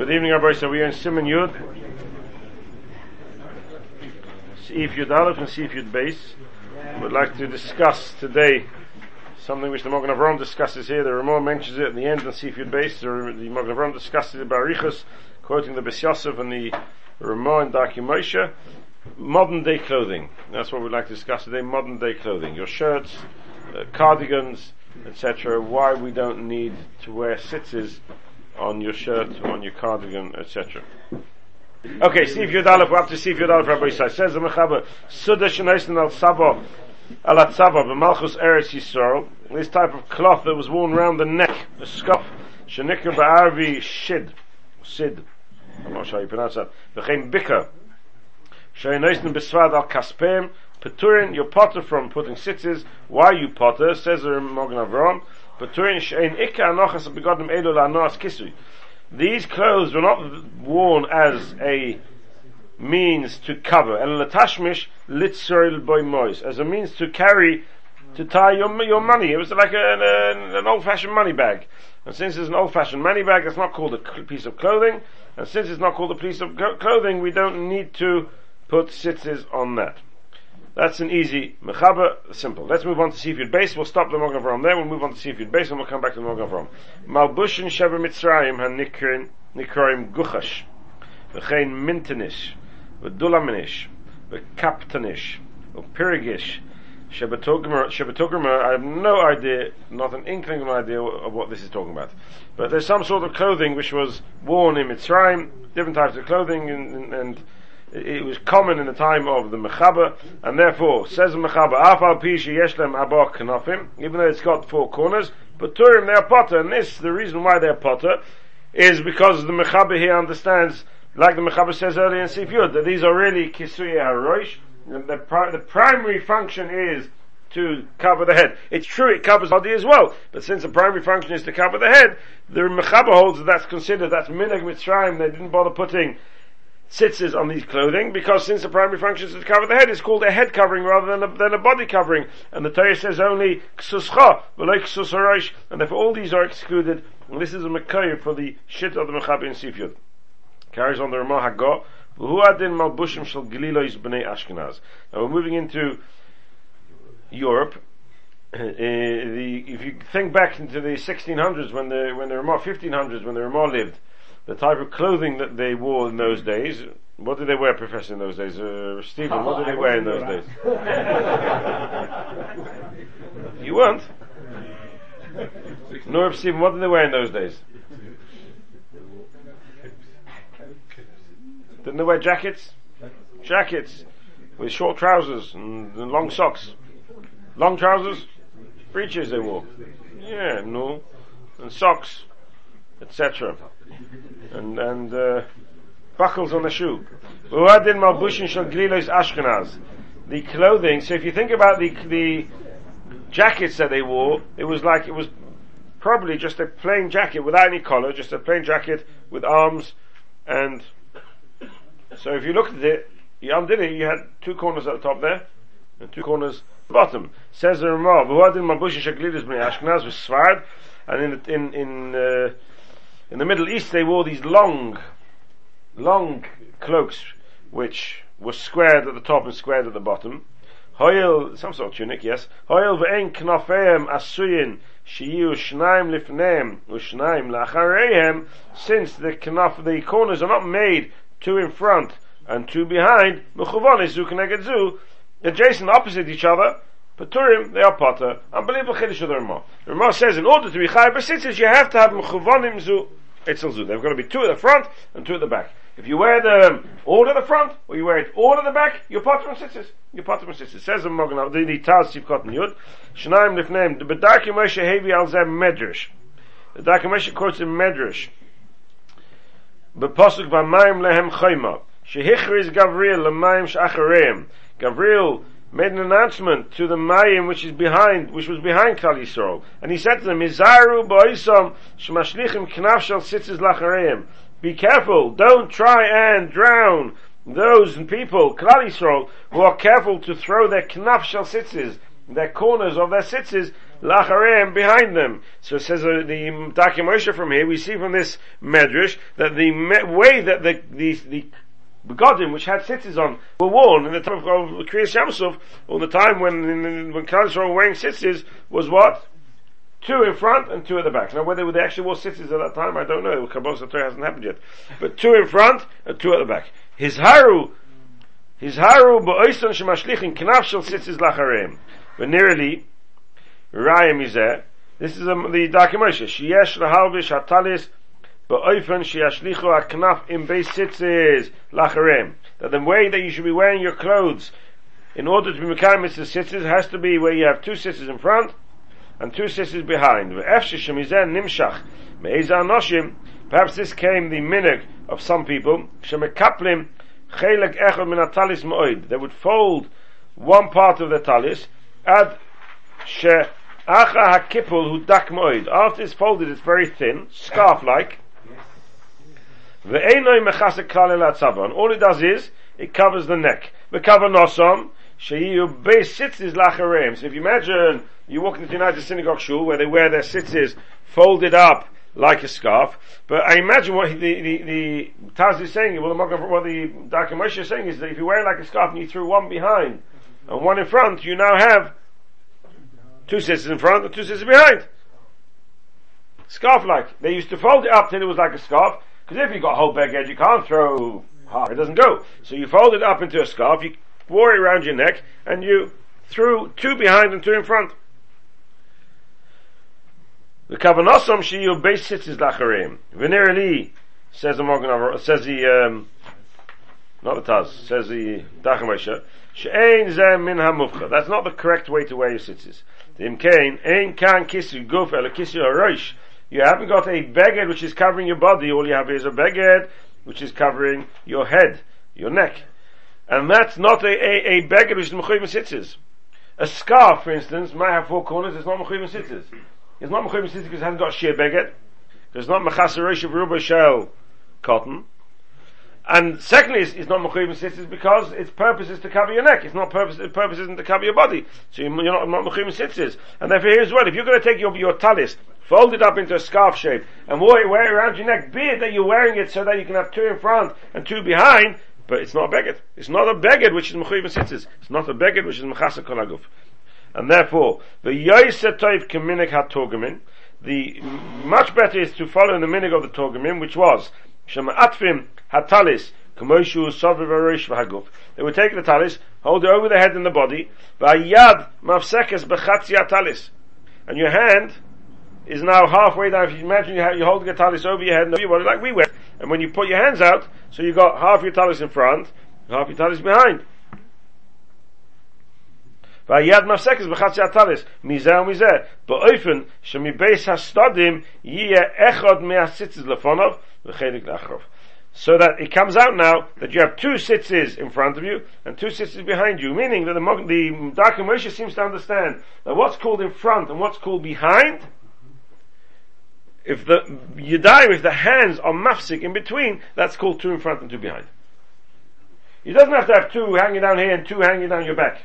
Good evening, everybody. So we are in Simen Yud. Seif Yud Aleph and Seif Yud Base. We'd like to discuss today something which the Magen Avraham discusses here. The Ramah mentions it at the end of Seif Yud Base. The, the Magen Avraham discusses it by Barichas, quoting the Bes and the Ramah and Darki Moshe. Modern day clothing. That's what we'd like to discuss today. Modern day clothing. Your shirts, uh, cardigans, etc. Why we don't need to wear sitzes on your shirt on your cardigan, etc. Okay, see if you're we have to see if you're Rabbi Yisrael. Says the Mechaber, Suda Shenoisen al Sabo, al Atzava, B'malchus Eretz Yisrael, this type of cloth that was worn around the neck, a scuff, Shenikr Ba'arvi Shid, Sid, I'm not sure how you pronounce that, V'chein Bika, Shenoisen B'svad al Kaspeim, Peturin, you're potter from putting sitzes, why you potter, says the Magen Avraham, Kisui, these clothes were not worn as a means to cover, el latashmish litzoril boy mois, as a means to carry, to tie your, your money. It was like a, an old-fashioned money bag. And since it's an old-fashioned money bag, it's not called a piece of clothing. And since it's not called a piece of clothing, we don't need to put sitzes on that. That's an easy mechaber, simple. Let's move on to Sifid base. We'll stop the Mogav Ram there. We'll move on to Sifid base and we'll come back to the Mogav Ram. Malbushin Sheva Mitzrayim han nikroim guchash. V'chein mintenish. V'dulaminish. V'kaptanish. V'pirigish. Shabbatogrimer, I have no idea, not an inkling of an idea of what this is talking about. But there's some sort of clothing which was worn in Mitzrayim, different types of clothing, and, and, and it was common in the time of the Mechaber, and therefore, says the Mechaber, Afal Pisha Yeshlem Abba Knafim, even though it's got four corners, but Turim they are potter, and this, the reason why they're potter, is because the Mechaber here understands, like the Mechaber says earlier in Sif that these are really Kisuya HaRoish, the, pri- the primary function is to cover the head. It's true it covers body as well, but since the primary function is to cover the head, the Mechaber holds that that's considered, that's Minag Mitzrayim, they didn't bother putting tzitzis on these clothing because since the primary function is to cover the head, it's called a head covering rather than a, than a body covering. And the Torah says only ksuscha, like ksus and therefore all these are excluded. And this is a makayr for the shit of the mechaber in Sifyud. Carries on the Ramah Haggah. malbushim shel galilois b'nei Ashkenaz. Now we're moving into Europe. Uh, the, if you think back into the 1600s when the when the Ramah 1500s when the Ramah lived, the type of clothing that they wore in those days. What did they wear, Professor, in those days? Uh, Stephen, oh, what did they wear in those days? you weren't? Nor Stephen, what did they wear in those days? Didn't they wear jackets? Jackets with short trousers and, and long socks. Long trousers, breeches they wore. Yeah, no, and socks, etc and and uh, buckles on the shoe. The clothing. So if you think about the the jackets that they wore, it was like it was probably just a plain jacket without any collar, just a plain jacket with arms and. So if you looked at it, you undid it. You had two corners at the top there, and two corners at the bottom. Says the Ramah, and in in in. Uh, in the Middle East, they wore these long, long cloaks, which were squared at the top and squared at the bottom. Hoil, some sort of tunic, yes. Ve'en knafeim asuyin shiyu shnaim lifneim ushnaim since the knaf, the corners are not made two in front and two behind, mechuvon zu adjacent opposite each other, Paturim, they are potter. Unbelievable chiddush of the Ramah. The Ramah says, in order to be chayv b'sitzes, you have to have mechuvanim zu Itzel zu. There's going to be two at the front and two at the back. If you wear the um, all at the front or you wear it all at the back, you're potter and sisters. You're potter and sisters. Says the Mogan the Taz Sivkot Yud. Shnaim nifneim the Bedarki Moshe Hevi al Zem Medrash. The Darki Moshe quotes in Medrash. Bepasuk v'mayim lehem chayma. Shehichriz Gavriel l'mayim shachareim. Gavriel made an announcement to the Mayim which is behind, which was behind Klal Yisrael. And he said to them, Izaru boisam shmashlichim knaf shel sitzes lachareim. Be careful, don't try and drown those people, Klal Yisrael, who are careful to throw their knaf shel sitzes, their corners of their sitzes, lachareim behind them. So it says uh, the Darki Moshe from here, we see from this medrash that the me- way that the, the, the begodim which had tzitzis on were worn in the time of, of Kriyas Yamsuf, or the time when when Klal were wearing tzitzis was what? Two in front and two at the back. Now whether they actually wore tzitzis at that time, I don't know. Kabbalah hasn't happened yet. But two in front and two at the back. His haru, his haru ba'oisan shemashlichin knaf shel tzitzis lachareim. Venerally, Rayim is there. This is um, the Moshe. Sheyesh lahalvish hatalis That the way that you should be wearing your clothes in order to be mekayim mitzvah sitzes has to be where you have two sitzes in front and two sitzes behind. Perhaps this came the minig of some people. They would fold one part of the talis ad she moed. After it's folded, it's very thin, scarf-like. All it does is, it covers the neck. Nosom, sheyu beis sitzis lachareim. So if you imagine, you walk into the United Synagogue shul, where they wear their sitzis folded up like a scarf, but I imagine what the, the, the Taz is saying, well, what the Darki Moshe is saying is that if you wear it like a scarf and you threw one behind and one in front, you now have two sitzis in front and two sitzis behind. Scarf like. They used to fold it up till it was like a scarf, because if you've got a whole baguette, you can't throw half. It doesn't go. So you fold it up into a scarf, you wore it around your neck, and you threw two behind and two in front. The kavanosam shiyu base sits is lacharim. Venerally says the Morgan says the um, not the Taz says the Darki Moshe she'ein zeh min hamufcha. That's not the correct way to wear your sitzis. The imkain ein kan kisu guf el kisu harosh you haven't got a beged which is covering your body, all you have is a beged which is covering your head, your neck. And that's not a, a, a beged which is mechuyim sitzes. A scarf, for instance, might have four corners, it's not mechuyim sitzes. It's not mechuyim sitzes because it hasn't got sheer beged. It's not mechasarosh of ruba shell cotton. And secondly, it's, it's not mechuyev sitzes because its purpose is to cover your neck. It's not purpose. Its purpose isn't to cover your body. So you're not, not mechuyev sitzes. And therefore, here's what: if you're going to take your your talis, fold it up into a scarf shape, and wear it, around your neck, be it that you're wearing it so that you can have two in front and two behind, but it's not a beged. It's not a beged which is mechuyev sitzes. It's not a beged which is mechasa kolaguf. And therefore, the yoyse keminik hatorgamin. The much better is to follow in the minig of the Torgamim, which was Shema'atfim hatalis Kamoshu Saviv V'Haguf. They would take the talis, hold it over the head and the body, V'ayad Mafsekes B'chatzi Talis. And your hand is now halfway down. If you imagine you, have, you hold the talis over your head, and like we wear, and when you put your hands out, so you got half your talis in front, half your talis behind. והיד מפסקת בחצי הטלס, מזה ומזה, באופן שמבייס הסטודים יהיה אחד מהסיצז לפונוב וחלק לאחרוב. So that it comes out now that you have two sitzes in front of you and two sitzes behind you, meaning that the, the Darki Moshe seems to understand that what's called in front and what's called behind if the Yadayim, if the hands are mafsik in between, that's called two in front and two behind. He doesn't have to have two hanging down here and two hanging down your back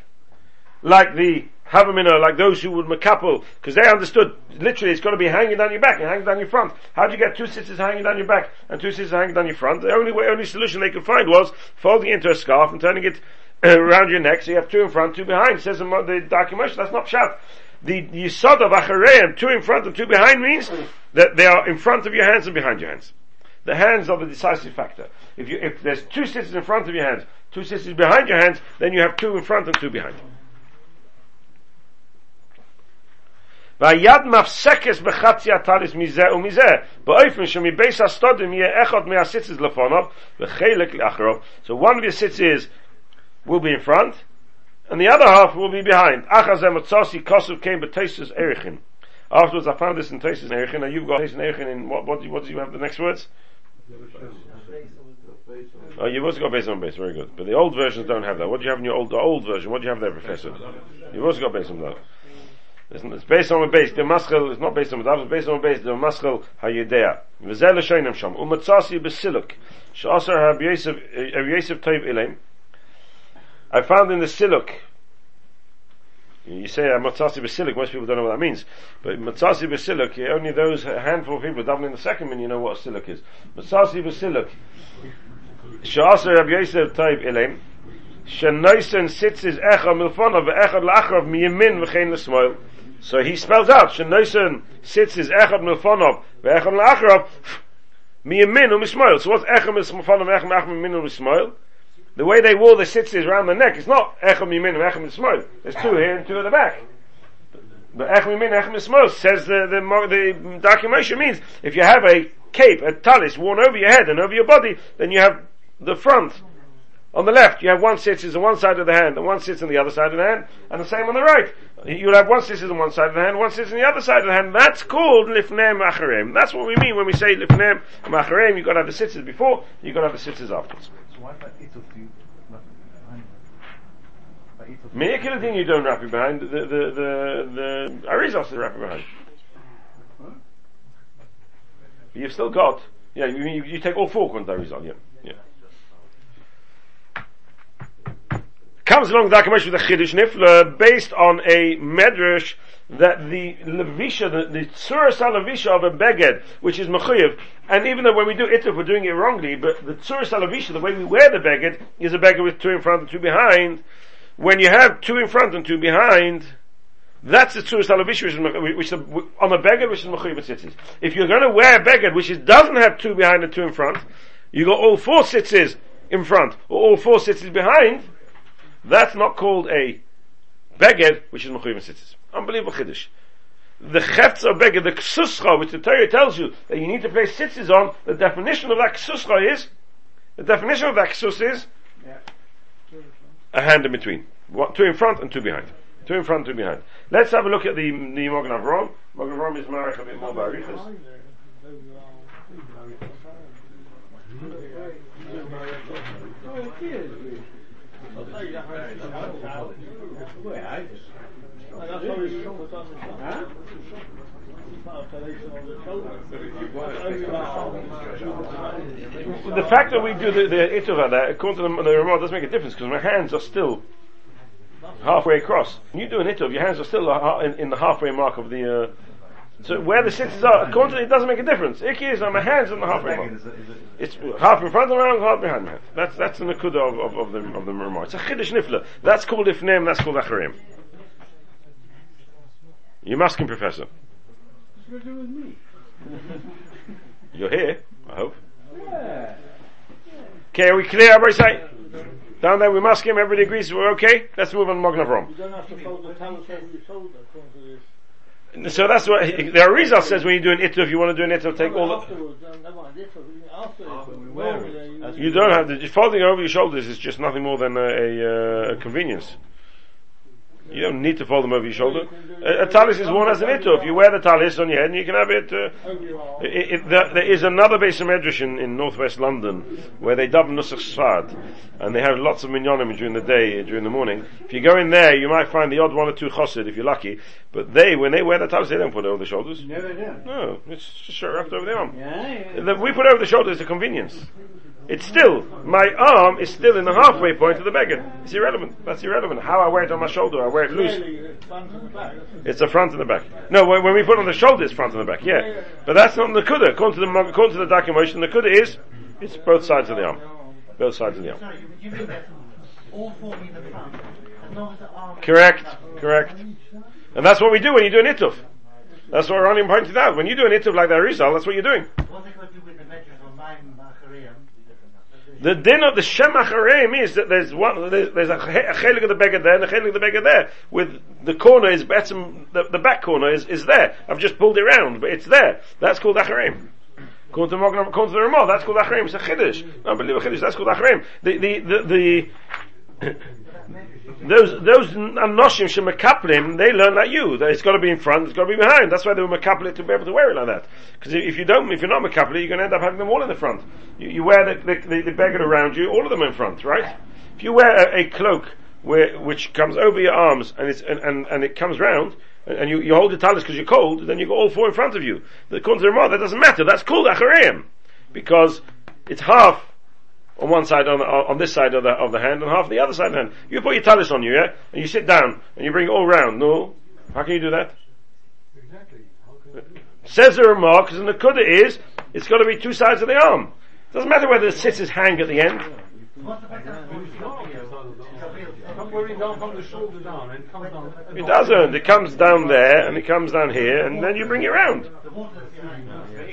like the Havamina, like those who would makapel, because they understood literally it's got to be hanging down your back and hanging down your front. How do you get two sisters hanging down your back and two sisters hanging down your front? The only way, only solution they could find was folding it into a scarf and turning it around your neck, so you have two in front, two behind. Says the, the document, that's not shat The yisod of achareim, two in front and two behind means that they are in front of your hands and behind your hands. The hands are the decisive factor. If you, if there's two sisters in front of your hands, two sisters behind your hands, then you have two in front and two behind. והיד מפסקס בחצי הטליס מזה ומזה, באופן שמבייס הסטודים יהיה אחד מהסיצס לפוניו וחלק לאחריו. So one of your sitzes will be in front, and the other half will be behind. Erichin. Afterwards, I found this in Teisus Erichin, and you've got Teisus Erichin in what, what, what do you have the next words? Oh, you've also got base on base, very good. But the old versions don't have that. What do you have in your old, the old version? What do you have there, Professor? You've also got base on that. It's based on a base. The maschel is not based on a the it's based on a base. The maschel hayidea. V'zel sham. Umatzasi b'siluk. She'asar Rab Yosef, Yosef Toiv Ilim. I found in the siluk You say uh, matzasi basilik, most people don't know what that means. But matzasi basilik, only those a handful of people davening the second you know what a silik is. Matzasi basilik. Sha'asa Rabbi Yosef type ilim. Sits his echa milfonav ve'echad la'achrav miyamin v'chein l'smoil. So he spells out, Shenoisen sits his echad milfonav ve'echad la'achrav miyamin u'mismoil. So what's echad milfonav ve'echad la'achrav miyamin u'mismoil? The way they wore the sitzes around the neck, it's not Echem Yimin and Echem Yismoil. There's two here and two at the back. But Echem Yimin Echem Yismoil says the, the, the documentation means if you have a cape, a talis worn over your head and over your body, then you have the front. On the left, you have one sitzes on one side of the hand and one sits on the other side of the hand, and the same on the right. You'll have one sitzes on one side of the hand, one sits on the other side of the hand. That's called lifnem macharim. That's what we mean when we say lifnem macharim. You've got to have the sitzes before, you've got to have the sitzes afterwards. Many thing you don't wrap it behind, the, the, the, the Arizos is wrapping behind. But you've still got, yeah, you, you, you take all four quant Arizon, yeah. yeah. Comes along the Akamesh with a Chiddush Nifla based on a Medrash that the levisha, the, the tzuras levisha of a beged, which is mechuyev, and even though when we do it, we're doing it wrongly, but the tzuras levisha, the way we wear the beged, is a beged with two in front and two behind. When you have two in front and two behind, that's the tzuras levisha, which, is on a beged, which is mechuyev tzitzis. If you're going to wear a beged which is, doesn't have two behind and two in front, you got all four tzitzis in front or all four tzitzis behind. That's not called a beged, which is mechuyev tzitzis. Unbelievable chiddush. The cheftza beged, the ksuscha, which the Torah tells you that you need to place tzitzis on, the definition of that ksuscha is, the definition of that ksus is, yeah. a hand in between. two in front and two behind. Two in front, two behind. Let's have a look at the, the Magen Avraham. Magen Avraham is married a bit more. The fact that we do the, the there, according to the, the remote, does make a difference because my hands are still halfway across. When you do an itov, your hands are still in, in the halfway mark of the. Uh, so where the sitters are, according to it, doesn't make a difference. Iki is on my hands on the halfway mark. It's half in front of the round, half behind my hand. That's that's the nakuda of, of, of the of the remote. It's a chiddush nifla. That's called ifnem. That's called acharim. You must come, Professor. What's going to do with me? You're here, I hope. Yeah. Okay, are we clear, everybody Down there, we must him, everybody agrees we're okay? Let's move on to Mognov You don't have to fold the talus over your shoulder, according to this. So that's what the Arizal says when you do an itto. If you want to do an itto, take all the. You don't have to. Folding over your shoulders is just nothing more than a, a, a convenience. You don't need to fold them over your shoulder. A, a talis is worn as an ito. If you wear the talis on your head, and you can have it. Uh, it, it there, there is another base of medrash in, in northwest London where they dub nusach sfad, and they have lots of minyanim during the day, during the morning. If you go in there, you might find the odd one or two chassid if you're lucky. But they, when they wear the talis, they don't put it over the shoulders. Never do. No, it's just wrapped over the arm. Yeah, yeah. The, we put over the shoulders a convenience. It's still, my arm is still in the halfway point of the beggar. It's irrelevant. That's irrelevant. How I wear it on my shoulder, I wear it loose. It's the front and the back. No, when, we put on the shoulder, it's front and the back, yeah. But that's not the kuda. According to the, according to the documentation, the kuda is, it's both sides of the arm. Both sides of the arm. Correct, correct. And that's what we do when you do an ituf. That's what Ronnie pointed out. When you do an ituf like that Rizal, that's what you're doing. The din of the Shemach Areim is that there's one, there's, a, chelik of the beggar there and a chelik of the beggar there. With the corner is better, the, the back corner is, is there. I've just pulled it around, but it's there. That's called Acharim. According to, according to the Ramah, that's called Acharim. It's a Chiddush. No, believe a Chiddush, that's called Acharim. The, the, the, the those those anoshim shemakaplim, they learn like you. That it's got to be in front, it's got to be behind. That's why they were makaplim to be able to wear it like that. Because if you don't, if you're not makaplim, you're going to end up having them all in the front. You, you wear the, the, the, the beggar around you, all of them in front, right? If you wear a, a cloak where, which comes over your arms and it's and, and, and it comes round, and you, you hold the talis because you're cold, then you got all four in front of you. The according to that doesn't matter. That's called achareim because it's half on one side on, on this side of the of the hand and half on the other side of the hand. You put your talis on you, yeah, and you sit down and you bring it all round. No, how can you do that? Exactly. How can I do that? Says the remark, because the kuda is, it's got to be two sides of the arm. It Doesn't matter whether the sitters hang at the end. Down from the shoulder down and comes down. and It doesn't. It comes down there and it comes down here, and then you bring it round.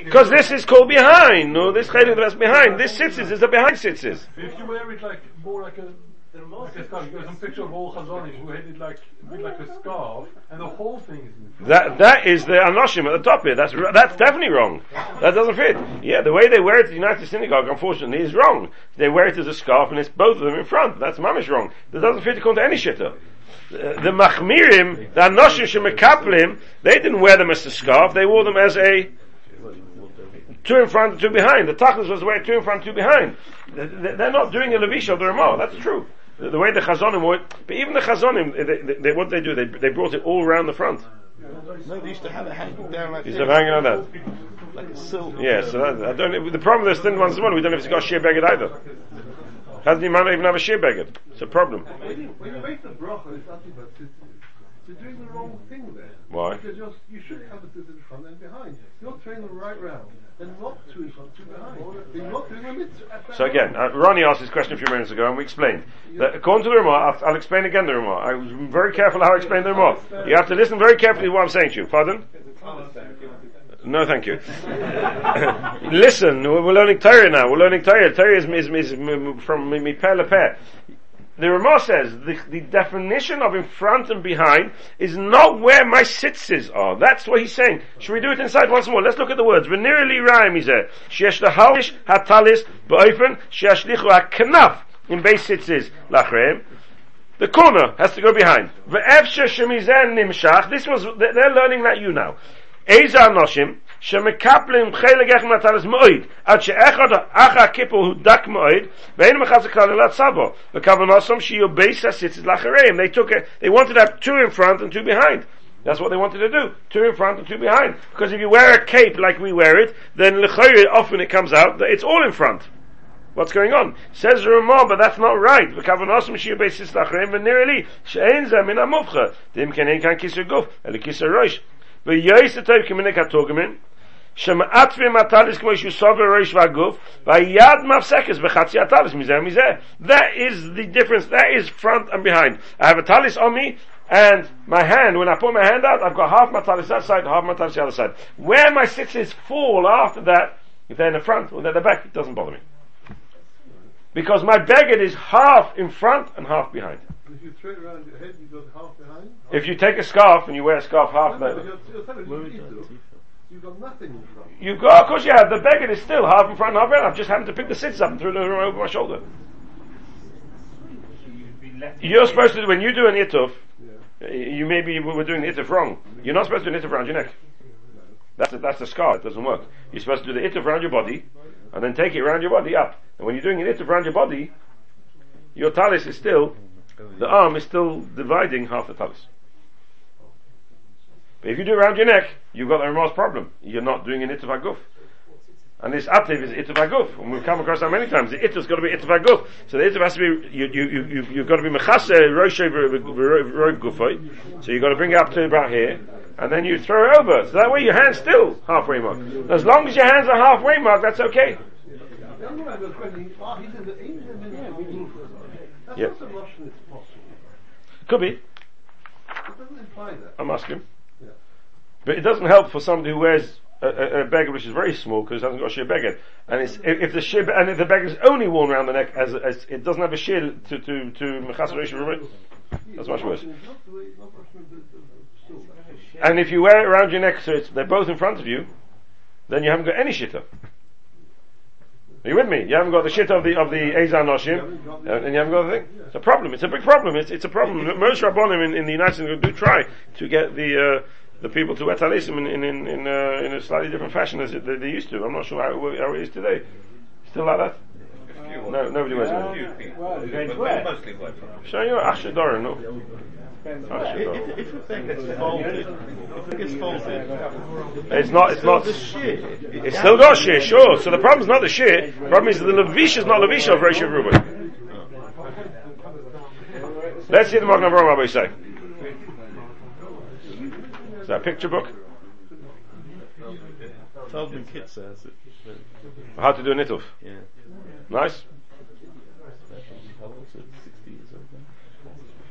Because this is called behind. No, this chelik that's behind. This sitzes is the behind sitzes. If you wear it like more like a like a scarf, there's some picture of old Chazanim who had it like like a scarf, and the whole thing is in front. That that is the anoshim at the top here. That's that's definitely wrong. That doesn't fit. Yeah, the way they wear it at the United Synagogue, unfortunately, is wrong. They wear it as a scarf, and it's both of them in front. That's mamish wrong. That doesn't fit according to any shitter. Uh, the machmirim, the anoshim shemekaplim, they didn't wear them as a scarf. They wore them as a two in front two behind. The tachlis was wear two in front, two behind. They- they- They're not doing a levish of the Ramah. That's true. The the way the chazonim wore it, but even the chazonim, they, they, they, what did they do? They, they brought it all around the front. No, they used to have it hanging down like He's this. hanging on that. Like a silk. Yeah, so that, I don't. The problem with this thin one's the one we don't know if he's got a sheer beged either. Hasn't he might not even have a sheer beged? It's a problem. When you, when you make the bracha, it's nothing but tzitzis. You're doing the wrong thing there. Why? Because you're, you should have the tzitzis in front and behind. You're turning them right round. And not two in front, two behind. You're not doing a mitzvah. So again, uh, Ronnie asked this question a few minutes ago, and we explained that according to the Ramah, I'll, I'll explain again the Ramah. I was very careful how I explained the Ramah. You have to listen very carefully to what I'm saying to you. Pardon? No, thank you. Listen, we're learning Torah now. We're learning Torah. Torah is, is, is, from mi mi peh lepeh. The Ramah says the, the definition of in front and behind is not where my sitzes are. That's what he's saying. Should we do it inside once more? Let's look at the words. V'nirli rhyme, he said. Sheesh lahalish hatalis ba'ofen sheashlichu haknaf in base sitzes lachreim. The corner has to go behind. Ve'efshe shemizen nimshach. This was, they're learning that you now. Eza anoshim, שמקפלים חלק אחד מהטלס מועד, עד שאחד אחר הכיפור הוא דק מועד, ואין מחזק כלל אלא צבו, וכוונוסם שיהיו בייס הסיצס לאחריהם. They took it, they wanted to have two in front and two behind. That's what they wanted to do. Two in front and two behind. Because if you wear a cape like we wear it, then l'chayre, often it comes out that it's all in front. What's going on? Says the Ramah, but that's not right. וכוונוסם שיהיו בייס הסיצס לאחריהם, ונראה לי שאין זה מן המובחה. דאם כן אין כאן כיסא גוף, אלא כיסא ראש. ויועס הטוב כמיני כתורגמן, שמעטפים הטליס כמו שסובר ראש והגוף, והיד מפסקס בחצי הטליס, מזה ומזה. That is the difference, that is front and behind. I have a talis on me, and my hand, when I put my hand out, I've got half my talis that side, half my talis the other side. Where my sitzes fall after that, if they're in the front or they're in the back, it doesn't bother me. Because my beggar is half in front and half behind. If you throw it around your head, you've got half behind. If you take a scarf and you wear a scarf half No, but there, you're, you're telling me you need to. You've got nothing in front. You go, of course you have. The beggar is still half in front and half behind. I've just happened to pick the sits up and threw them over my shoulder. You're supposed to, when you do an ituf, Yeah. you maybe we were doing the ituf wrong. You're not supposed to do an ituf around your neck. That's the, that's the scar. It doesn't work. You're supposed to do the ituf around your body, and then take it around your body up. And when you're doing an ituf around your body, your talis is still, the arm is still dividing half the talis. But if you do it around your neck, you've got the remorse problem. You're not doing an ituf aguf. And this ativ is ituf aguf. And we've come across that many times. The ituf's got to be ituf aguf. So the ituf has to be, you, you, you, you, you've got to be mechase roshe roib gufoi. So you've got to bring it up to about here. And then you throw it over. So that way your hand's still halfway mark. As long as your hands are halfway mark, that's okay. The other one I've got a question, he- ah, he said that Asian men That's Yeah. not the Russian it's possible. Could be. It doesn't imply that. I'm asking. But it doesn't help for somebody who wears a, a, a beggar which is very small because it hasn't got a sheer beggar. And it's, if, if the sheer, and if the beggar is only worn around the neck as, as it doesn't have a sheer to, to, to that's much worse. And if you wear it around your neck so it's, they're both in front of you, then you haven't got any shitta. Are you with me? You haven't got the shit of the of the Ezan Noshim, and and you haven't got the thing. It's a problem. It's a big problem. It's, it's a problem. Most Rabbonim in, in the United States do try to get the uh, the people to wear talisim in in in, in, uh, in a slightly different fashion as they, they used to. I'm not sure how, how it is today. Still like that? No, nobody wears A it. few people, Well, but it's mostly white. Show you Asher Dora, no? Depends If, Dora. if the thing gets folded, if it gets folded, It's not, it's not, the shit. it's still got shir, sure. So the problem's not the shir, the problem is the Levish is not Levish of Rosh Reuben. Let's see the Magen Avraham Rabbi say. Is that a picture book? Feldman Kit says it. How to do a nituf. Yeah. Nice. How old is it? 60 years old now?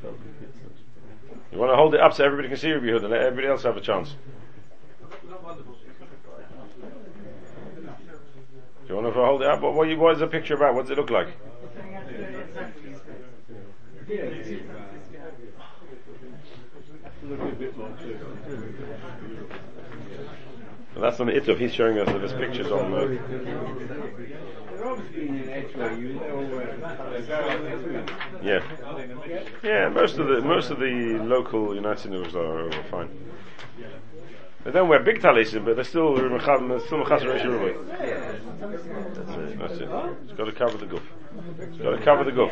Feldman Kit says. You want to hold it up so everybody can see Rabbi Yehuda, let everybody else have a chance. Do you want to hold it up? What, what, you- what is the picture about? What does it look like? Well, that's on Ituf. He's showing us his pictures on. Uh, yeah, yeah. Most of the most of the local United States are, are fine. They don't wear big talis, but they're still still. That's it. That's it. It's got to cover the goof. It's got to cover the goof.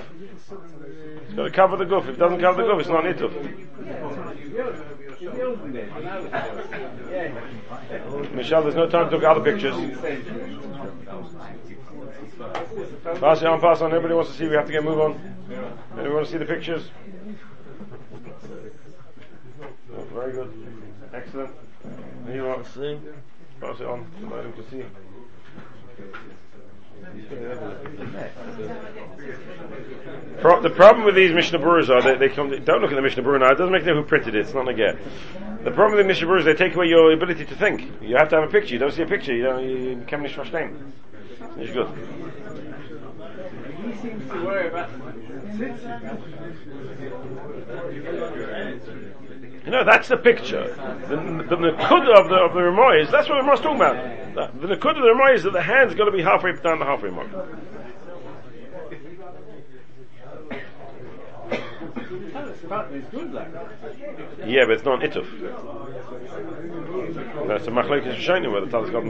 It's got to cover the goof. If it doesn't cover the goof, it's not nituf. Michelle, there's no time to look at other pictures. Pass it on, pass on. Everybody wants to see. We have to get move on. Anyone want to see the pictures? Oh, very good. Excellent. Here you are. See? Pass it on. Let him to see. Pro- the problem with these Mishnah Berurahs are they, they come. Don't look at the Mishnah Berurah now. It doesn't make them who printed it. It's not a get. The problem with the Mishnah Berurah is they take away your ability to think. You have to have a picture. You don't see a picture. You don't. You can't nicht verstehen. It's good. He seems to worry about You know, that's the picture. The, the Nakud of the, of the Ramah is, that's what the Ramah is talking about. The, Nakud of the Ramah is that the hand's got to be halfway down the halfway mark. Yeah, but it's not an Ituf. That's a where the Talis got.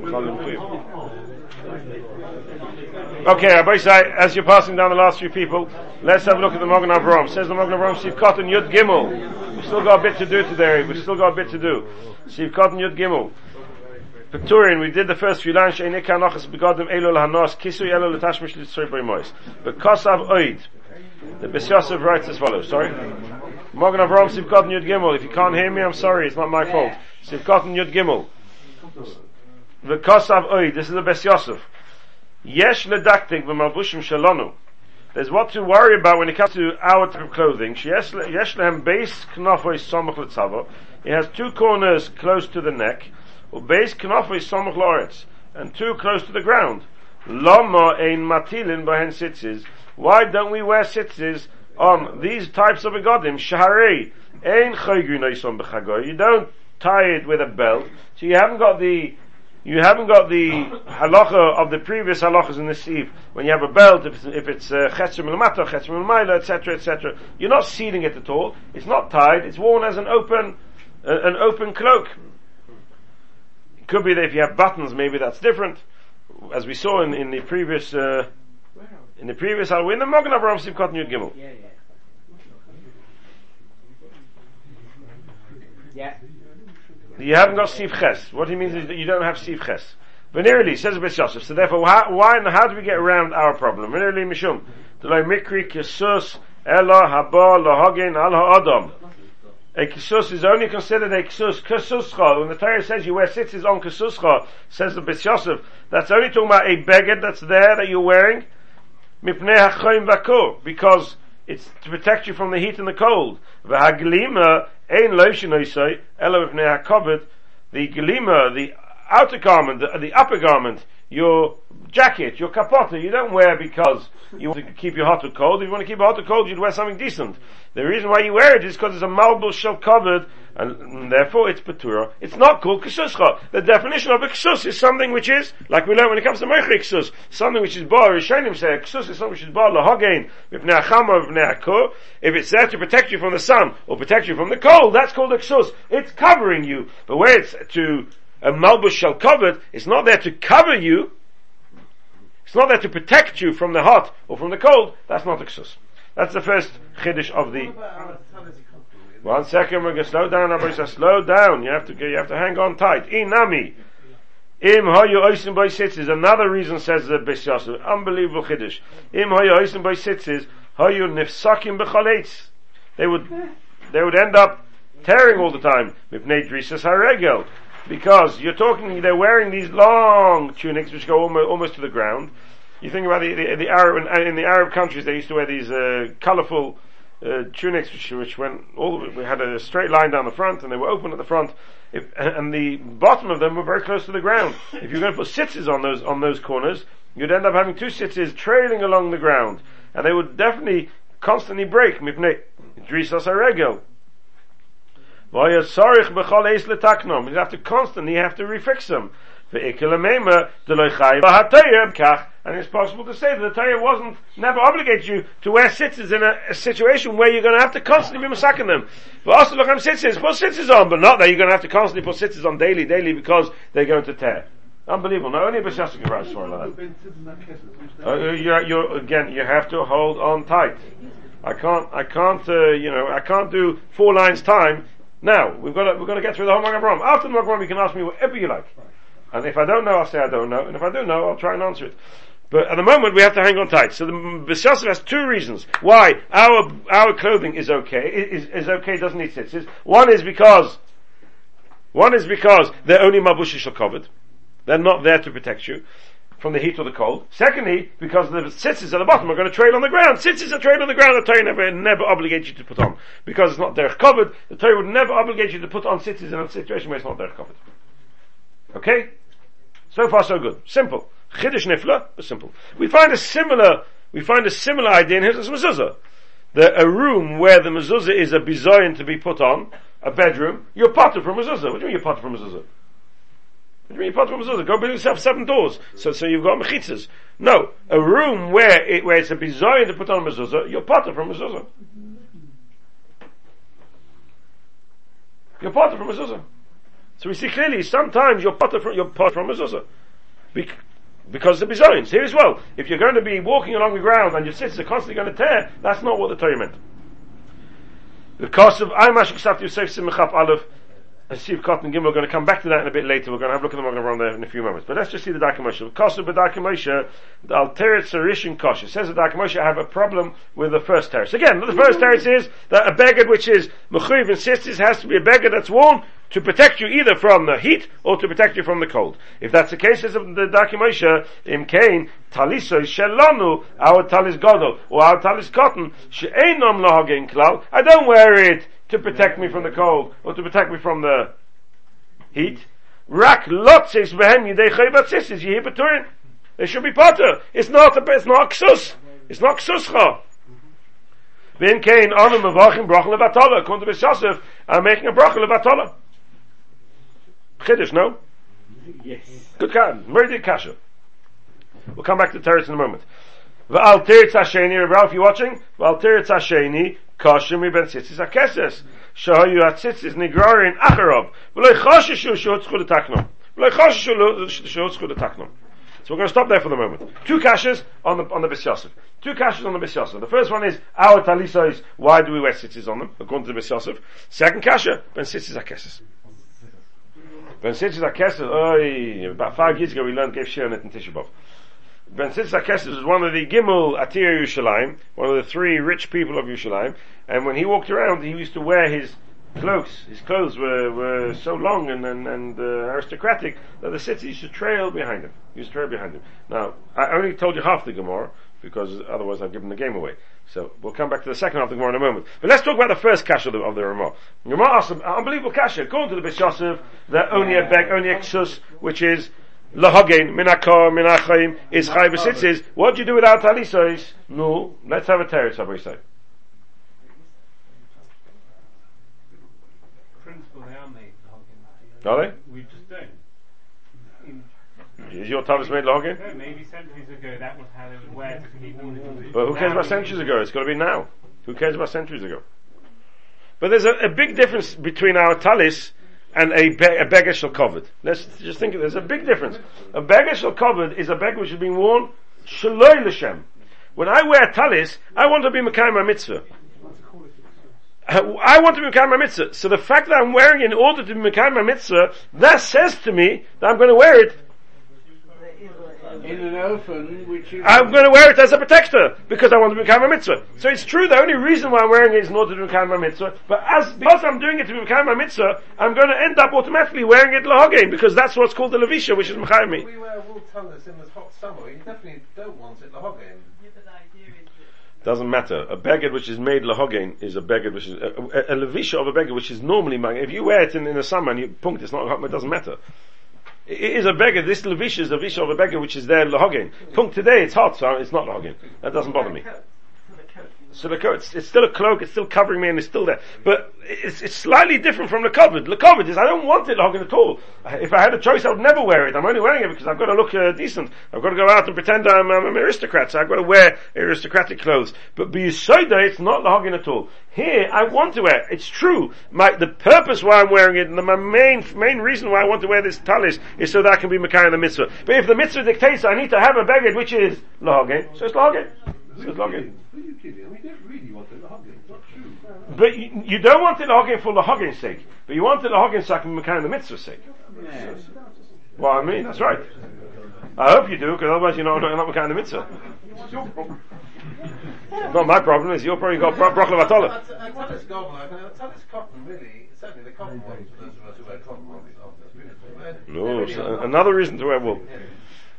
Okay, Rabbi as you're passing down the last few people, let's have a look at the Magen Avraham. Says the Magen Avraham, Siv Cotton Yud Gimel. We've still got a bit to do today. We've still got a bit to do. Siv Cotton Yud Gimel. Pictorian, we did the first few lines, She'enik HaNachas Begodim Elo L'Hanos, Kisui Elo L'Tashmish L'Tzrei B'Imois. B'Kosav Oid. The Bes Yosef writes as follows, sorry. Magen Avraham Siv Cotton Yud Gimel. If you can't hear me, I'm sorry, it's not my fault. Siv Cotton Yud Gimel. V'Kosav Oid, this is the Bes Yosef. Yesh ledaktik v'malbushim shalonu. There's what to worry about when it comes to our type of clothing. Yesh le- yesh lehem beis knafoi samach letzavo. It has two corners close to the neck. Or beis knafoi samach loretz. And too close to the ground. Lama ein matilin behen sitzes. Why don't we wear sitzes on these types of begodim? Shaharei ein choygu noisom b'chagoy. You don't tie it with a belt. So you haven't got the you haven't got the halacha of the previous halachas in the sieve. When you have a belt, if it's, if it's uh, chetzim uh, milmaila, etc., etc., you're not sealing it at all. It's not tied. It's worn as an open, uh, an open cloak. It could be that if you have buttons, maybe that's different, as we saw in, in the previous, uh, in the previous halachah. In the Magen Avraham Sivkot Yud Gimel. Yeah, yeah. Yeah. You haven't got Siv Ches. What he means is that you don't have Siv Ches. Venerally, says Bes Yosef. So therefore, how, why and how do we get around our problem? Venerally, Mishum. Delay Mikri Kisus Ella Haba Lahagin Al Ha'adam. A kisus is only considered a kisus, kisuscha. When the Torah says you wear sitzes on kisuscha, says the Bes Yosef, that's only talking about a beged that's there that you're wearing. Mipnei ha'choim. Because it's to protect you from the heat and the cold. Elo mipnei. The glima, the outer garment, the, the upper garment, your jacket, your kapota, you don't wear because you want to keep your hot or cold. If you want to keep it hot or cold, you'd wear something decent. The reason why you wear it is because it's a malbul shell covered, and therefore it's patura. It's not called ksuscha. The definition of a is something which is, like we learn when it comes to meichri ksus, something which is bar, Rishonim say, ksus is something which is bar akur. If it's there to protect you from the sun, or protect you from the cold, that's called a. It's covering you. But where it's to, a malbus shall covered, it's not there to cover you, It's not there to protect you from the hot or from the cold. That's not a ksus. That's the first chiddush of the. One second, we're going to slow down. Rabbi slow down. You have to, you have to hang on tight. Inami. Im hayu oisim by sitzes. Another reason says the Bes Yosef. Unbelievable chiddush. Im hayu oisim by sitzes. Hayu nifsakim b'chaleitz. They would, they would end up tearing all the time. Mipnei drisas haregel. Because you're talking, they're wearing these long tunics which go almost, almost to the ground. You think about the, the, the Arab, in the Arab countries, they used to wear these, uh, colorful, uh, tunics which, which went all we had a straight line down the front and they were open at the front. If, and the bottom of them were very close to the ground. If you're going to put sitzes on those on those corners you'd end up having two sitzes trailing along the ground. And they would definitely constantly break. Mipnei drisas you have to constantly have to refix them and it's possible to say that the Torah wasn't, never obligates you to wear sitzes in a, a, situation where you're going to have to constantly be masaking them. But also look, I'm sitzes, put sitzes on, but not that you're going to have to constantly put sitzes on daily, daily because they're going to tear. Unbelievable. No, only like that. Uh, you're, you're, again, you have to hold on tight. I can't, I can't, uh, you know, I can't do four lines time. Now, we've got to, we've got to get through the whole Magavram. After the Magavram, you can ask me whatever you like. And if I don't know, I'll say I don't know. And if I do know, I'll try and answer it. But at the moment, we have to hang on tight. So the Bes Yosef has two reasons why our, our clothing is okay, is, is okay, doesn't need tzitzis. One is because, one is because they're only mabushish covered. They're not there to protect you from the heat or the cold. Secondly, because the tzitzis at the bottom are going to trail on the ground. Tzitzis are trail on the ground, the Torah never, never obligates you to put on. Because it's not there covered, the Torah would never obligate you to put on tzitzis in a situation where it's not there covered. Okay? So far so good. Simple. Chiddush nifla, but simple. We find a similar, we find a similar idea in Hilchas Mezuzah. The, a room where the mezuzah is a bizayin to be put on, a bedroom, you're potter from mezuzah. What do you mean you're potter from mezuzah? What do you mean you're potter from mezuzah? Go build yourself seven doors, so, so you've got mechitzas. No, a room where it, where it's a bizayin to put on a mezuzah, you're potter from mezuzah. You're potter from mezuzah. So we see clearly, sometimes you're potter from, you're potter from mezuzah. Bec- because the bizoins. Here as well, if you're going to be walking along the ground and your sisters are constantly going to tear, that's not what the Torah meant. The cost of Aymash Ksaf Yosef Simchaf Aleph and Siv Cotton Gimel, we're going to come back to that in a bit later. We're going to have a look at them around there in a few moments. But let's just see the Darki Moshe. The cost of the Darki Moshe, the Alteret Sarishin Kosh. It says the Darki Moshe have a problem with the first terrace. Again, the first terrace is that a beggar which is Mechuyev and sisters has to be a beggar that's worn to protect you either from the heat or to protect you from the cold. If that's the case, as the Darki Moshe, in Cain, Taliso Shelanu, our Talis Godel, or our Talis Cotton, She'enom Lahagen Klal, I don't wear it to protect me from the cold or to protect me from the heat. Rak lotzis behem yidei chaybat is yehi beturin. They should be potter. It's not a, it's not ksus. It's not ksuscha. Vin kain anu mevachim brachel levatola. According to Bes Yosef, I'm making a brachel levatola. Chiddush, no? Yes. Good God. Very good kasha. We'll come back to the terrace in a moment. V'al tiritz hasheni, Ralph, you watching? V'al tiritz hasheni, kashim ben tzitzis hakeses. Shahayu hatzitzis nigrarin acharov. V'loi choshishu shehotzchu letaknom. V'loi choshishu shehotzchu letaknom. So we're going to stop there for the moment. Two kashas on the on the Bes Yosef. Two kashas on the Bes Yosef. The first one is our talisa is why do we wear tzitzis on them according to the Bes Yosef. Second kasha ben tzitzis hakeses. Ben tzitzis hakeses. Oh, about five years ago we learned Gev Shir in Tisha B'av. Ben Kesses was one of the Gimel Atir Yerushalayim, one of the three rich people of Yerushalayim, and when he walked around, he used to wear his cloaks. His clothes were, were so long and, and, and uh, aristocratic that the city used to trail behind him. He used to trail behind him. Now, I only told you half the Gemara, because otherwise I've given the game away. So we'll come back to the second half of the Gemara in a moment. But let's talk about the first kasha of the, of the Ramah. Ramah asks an unbelievable kasha. According to the Bes Yosef, that only a beg, only a which is Lahagen, minakar, minachayim, is chay b'sitzis. What do you do without talisos? No, let's have a teretz, somebody say. Are they? We just don't. Is your talis made lahagen? no, maybe centuries ago that was how they would wear to keep warm. But who cares about centuries ago? It's got to be now. Who cares about centuries ago? But there's a, a big difference between our talis and a, be- a beggar shall covered. Let's just think of There's a big difference. A beggar shall covered is a beggar which has been worn Shaloi l'shem. When I wear talis, I want to be Mekayim my mitzvah. I want to be Mekayim my mitzvah. So the fact that I'm wearing it in order to be Mekayim my mitzvah, that says to me that I'm going to wear it In an oven, which is... I'm going to wear it as a protector because I want to become a mitzvah. So it's true. The only reason why I'm wearing it is in order to become a mitzvah. But as because I'm doing it to become a mitzvah, I'm going to end up automatically wearing it lahogin because that's what's called the levisha, which is mechayim we wear wool tunnels in the hot summer, you definitely don't want it lahogin. Doesn't matter. A beged which is made lahogin is a beged which is a, a, a levisha of a beged which is normally mang. If you wear it in, in the summer and you punkt, it's not. Hot. It doesn't matter. It is a beggar. This levish is a levish of a beggar which is there lahogin. Punk today it's hot, so it's not lahogin. That doesn't bother me. So the coat, it's, it's still a cloak, it's still covering me and it's still there. But it's, it's slightly different from the covered. The covered is, I don't want it lahogin at all. If I had a choice, I would never wear it. I'm only wearing it because I've got to look uh, decent. I've got to go out and pretend I'm, I'm an aristocrat, so I've got to wear aristocratic clothes. But b'yisoida, it's not lahogin at all. Here, I want to wear, it. it's true, my, the purpose why I'm wearing it, and the, my main, main reason why I want to wear this talis is so that I can be Makai in the mitzvah. But if the mitzvah dictates I need to have a beged which is lahogin, so it's lahogin. So it's lahogin. Who are you kidding? I mean, you don't really want it lahogin. It's not true. But you, you don't want it lahogin for lahogin's sake, but you want it lahogin so I can be Makai the mitzvah's sake. Yeah. Well, I mean, that's right. I hope you do, because otherwise you're not, you're not Makai the mitzvah. It's your problem. Not my problem, is You've probably got bro- broccoli vatola. Uh, I tell this gobbler, I tell this cotton really, certainly the cotton ones, for those of us who wear cotton ones. No, another reason to wear wool.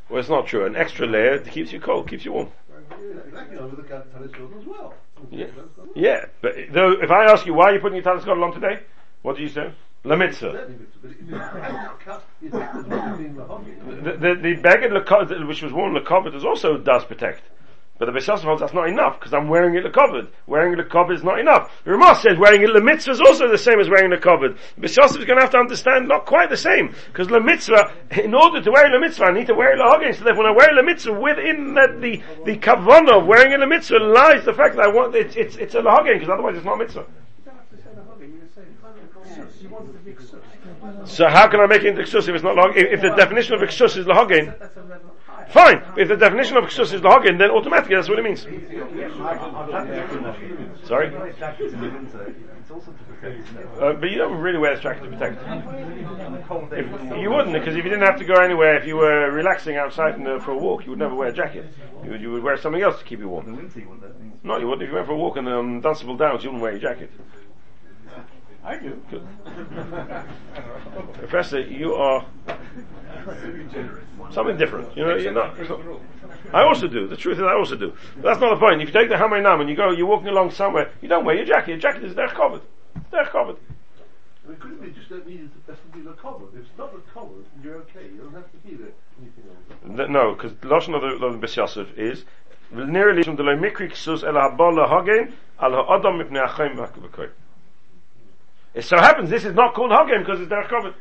Well, it's not true. An extra layer keeps you cold, keeps you warm. Exactly, I would look at tennis children as well. Yeah. Yeah, but though, if I ask you why you're putting your talis on today, what do you say? La mitzvah. Certainly, but it- it- cut the effect of not being lahogin. The, the, the lekovet, which was worn lekovet, is also does protect. But the Beis holds that's not enough because I'm wearing it lekovet. Wearing it lekovet is not enough. The Ramah says wearing it lemitzvah is also the same as wearing lekovet. Beis is going to have to understand not quite the same because lemitzvah, in order to wear lemitzvah, I need to wear lahogin. So when I wear lemitzvah, within the the, the kavanah of wearing a lemitzvah lies the fact that I want it's it's, it's a lahogin because otherwise it's not mitzvah. So how can I make it into ksus if it's not lahogin? If, if the definition of ksus is lahogin, fine. If the definition of ksus is lahogin, then automatically that's what it means. Sorry, uh, but you don't really wear this jacket to protect. If, you wouldn't, because if you didn't have to go anywhere, if you were relaxing outside the, for a walk, you would never wear a jacket. You would, you would wear something else to keep you warm. No, you wouldn't. If you went for a walk in the um, Dunstable Downs, you wouldn't wear your jacket. I do. Good. Professor, you are something different. You know, you're not. I also do. The truth is, I also do. But that's not the point. If you take the Hamayinam and you go, you're walking along somewhere, you don't wear your jacket. Your jacket is there covered. There covered. I mean, could it be just don't need it to be the cover? If it's not the cover, you're okay. You don't have to be there. Anything else. No, because the lashon of the, of the Bes Yosef is nearly from the loy mikri ksus el habol lahagim al ha'adam mipnei achayim v'hakavakoy. It so happens this is not called hagim because it's derech covered.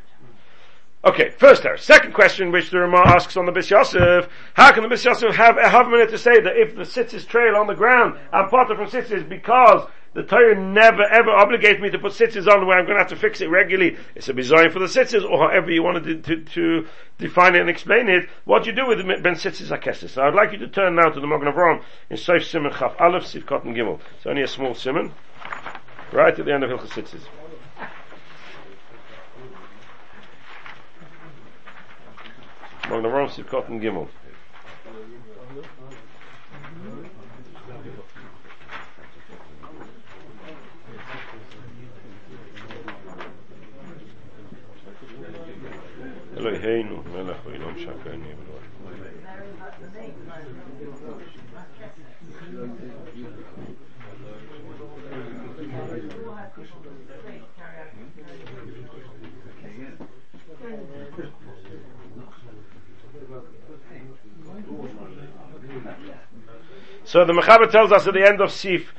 Okay, first there. Second question which the Ramah asks on the Bes Yosef, how can the Bes Yosef have a havminute to say that if the sitzes trail on the ground, I'm parted from sitzes because the Torah never ever obligates me to put sitzes on where I'm going to have to fix it regularly. It's a design for the sitzes, or however you want to, to, to define it and explain it. What do you do with the ben sitzes akesis. So I'd like you to turn now to the Magen Avraham in Sof Simen Chaf Aleph Sivkot and Gimel. It's only a small simon, right at the end of Hilchas Sitzes. Magen Avraham Sivkot and Gimel. Eloheinu melech v'ilom shakani So the Mechaber tells us at the end of Sif,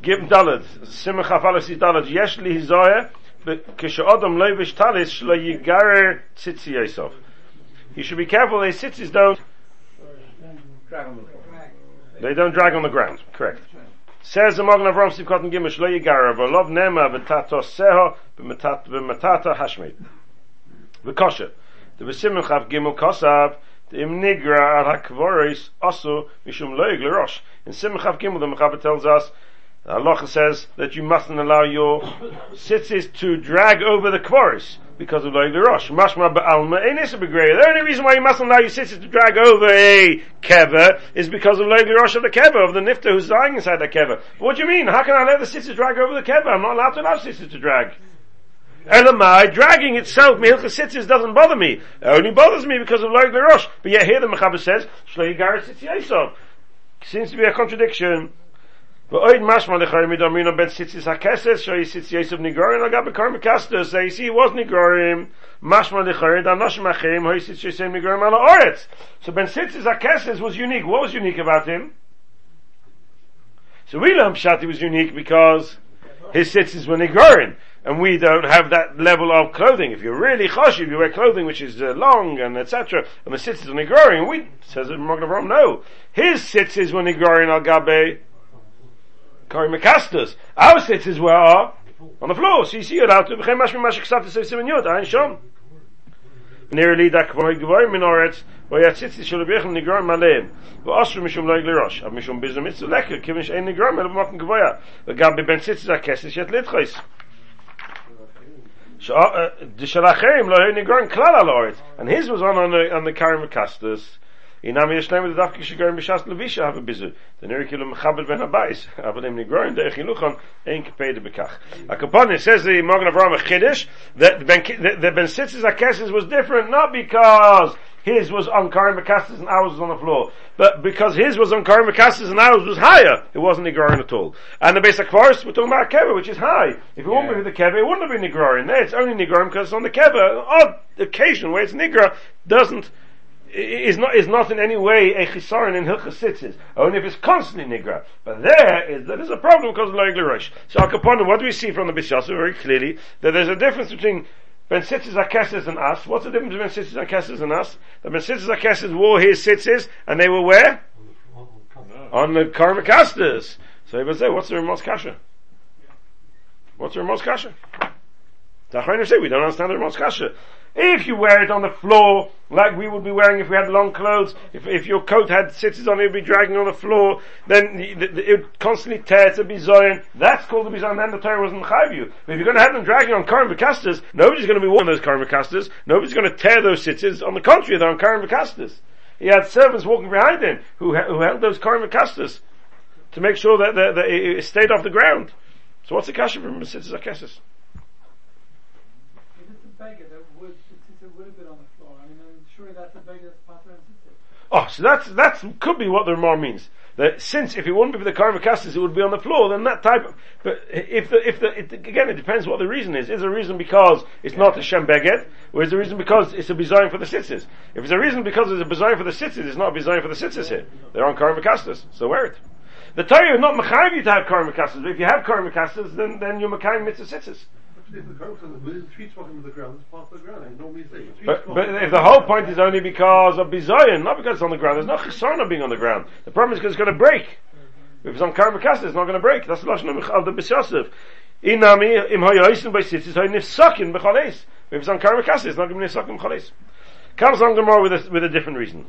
Gim Dalad, Simcha Falef Sif Dalad, Yesh li hizoya, kishodom leivish talis shlo yigarer tzitzi yesov. You should be careful they tzitzis don't they don't drag on the ground. Correct. Says the Magen Avraham Sif Katan Gimish Shlo yigarer v'lov nema v'tato seho v'matata hashmeit. V'kosher. The Vesimim Chav Gimel Kosav im nigra hakvoris also mishum loig lerosh. In Simchav Gimel, the Mechaber tells us, Allah says that you mustn't allow your tzitzis to drag over the kvoris because of loig lerosh. Mashma ba'alma ein The only reason why you mustn't allow your tzitzis to drag over a kever is because of loig lerosh of the kever, of the nifta who's dying inside the kever. What do you mean? How can I let the tzitzis drag over the kever? I'm not allowed to allow tzitzis to drag. Elamai, dragging itself, Mehilchas Sitzis doesn't bother me. It only bothers me because of Loig Rosh. But yet here the Mechaber says, Shlei Garis Sitzis Seems to be a contradiction. So you see, it was nigorim. So ben sitzis hakeses was unique. What was unique about him? So we learn pshat he was unique because his sitzis were nigorim and we don't have that level of clothing. If you're really choshiv, you wear clothing which is uh, long and etc. And the sits is growing. We says it Magen Avraham. No, his sits is when igrorin al gabe kari mekastas. Our sits is where are on the floor. So you see it out. B'chem mashmi mashik sata sev simen yod. I shom. Nearly that kvoy gvoy minoretz. ויציצי של רבי יחנן נגרם עליהם ואוסרו משום לא יגלי ראש אבל משום ביזו מצו לקר כיוון שאין נגרם Gvoya, במקום גבויה ben sits is a kesis yet להתחייס uh, and his was on on the on the Karim Kastus. With the dafki shigarim b'shas levisha have a bizu. The nerikilu mechabed ben habayis. But im nigroin derech yiluchon ein kepede bekach. Akapon, it says the Morgan of Rama Chiddush, that the Ben Sitzes Akeses was different, not because his was on Karim Makastis and ours was on the floor. But because his was on Karim Makastis and ours was higher, it wasn't Nigrarin at all. And the basic forest, we're talking about Keva, which is high. If it yeah. wouldn't be the Keva, it wouldn't have been Nigrarin. There, it's only Nigrarin because it's on the Keva. Odd occasion where it's Nigra doesn't is not is not in any way a chisaron in hilchas. Only if it's constantly nigra. But there is that is a problem because of loig rosh. So Akaponim, what do we see from the Bes Yosef very clearly that there's a difference between Ben Sitzes Akeses and us. What's the difference between Sitzes Akeses and us? The Ben Sitzes Akeses wore his Sitzes, and they were where? On the Karmakastas. So he would say, what's the Ramah's Kasha? What's the Ramah's Kasha? The we don't understand the Ramah's Kasha. If you wear it on the floor, like we would be wearing if we had long clothes, if, if your coat had sitters on it, would be dragging on the floor, then it would constantly tear, it's a bizoyan. That's called a bizoyan, then the Torah wasn't chayiv you. But if you're going to have them dragging on Karim Vakastas, nobody's going to be wearing those Karim Vakastas, nobody's going to tear those sitters, on the contrary, they're on Karim Vakastas. He had servants walking behind him who, who held those Karim Vakastas to make sure that, that, that it stayed off the ground. So what's the kasha from the Sitters Akessis? Oh, so that's, that's, could be what the Ramah means. That since if it wouldn't be for the Karmakastis, it would be on the floor, then that type of, but if the, if the, it, again, it depends what the reason is. Is the reason because it's not a Shem Beget, or is the reason because it's a design for the sitzes? If it's a reason because it's a design for the sitzes, it's not a design for the sitzes here. They're on Karmakastis, so wear it. The Torah is not Machayiv you to have Karmakastis, but if you have Karmakastis, then, then you're Machayiv mitzvah sitzes. But, but if the whole point is only because of bizayin, not because it's on the ground, there's no chisarna being on the ground. The problem is because it's going to break. Mm-hmm. If it's on karmakasa, it's not going to break. That's the lashon of the Bes Yosef. Inami im hayoisin by sitzis hay nifsakin b'chales. If it's on karmakasa, it's not going to be nifsakin b'chales. Comes on Gemara with a, with a different reason.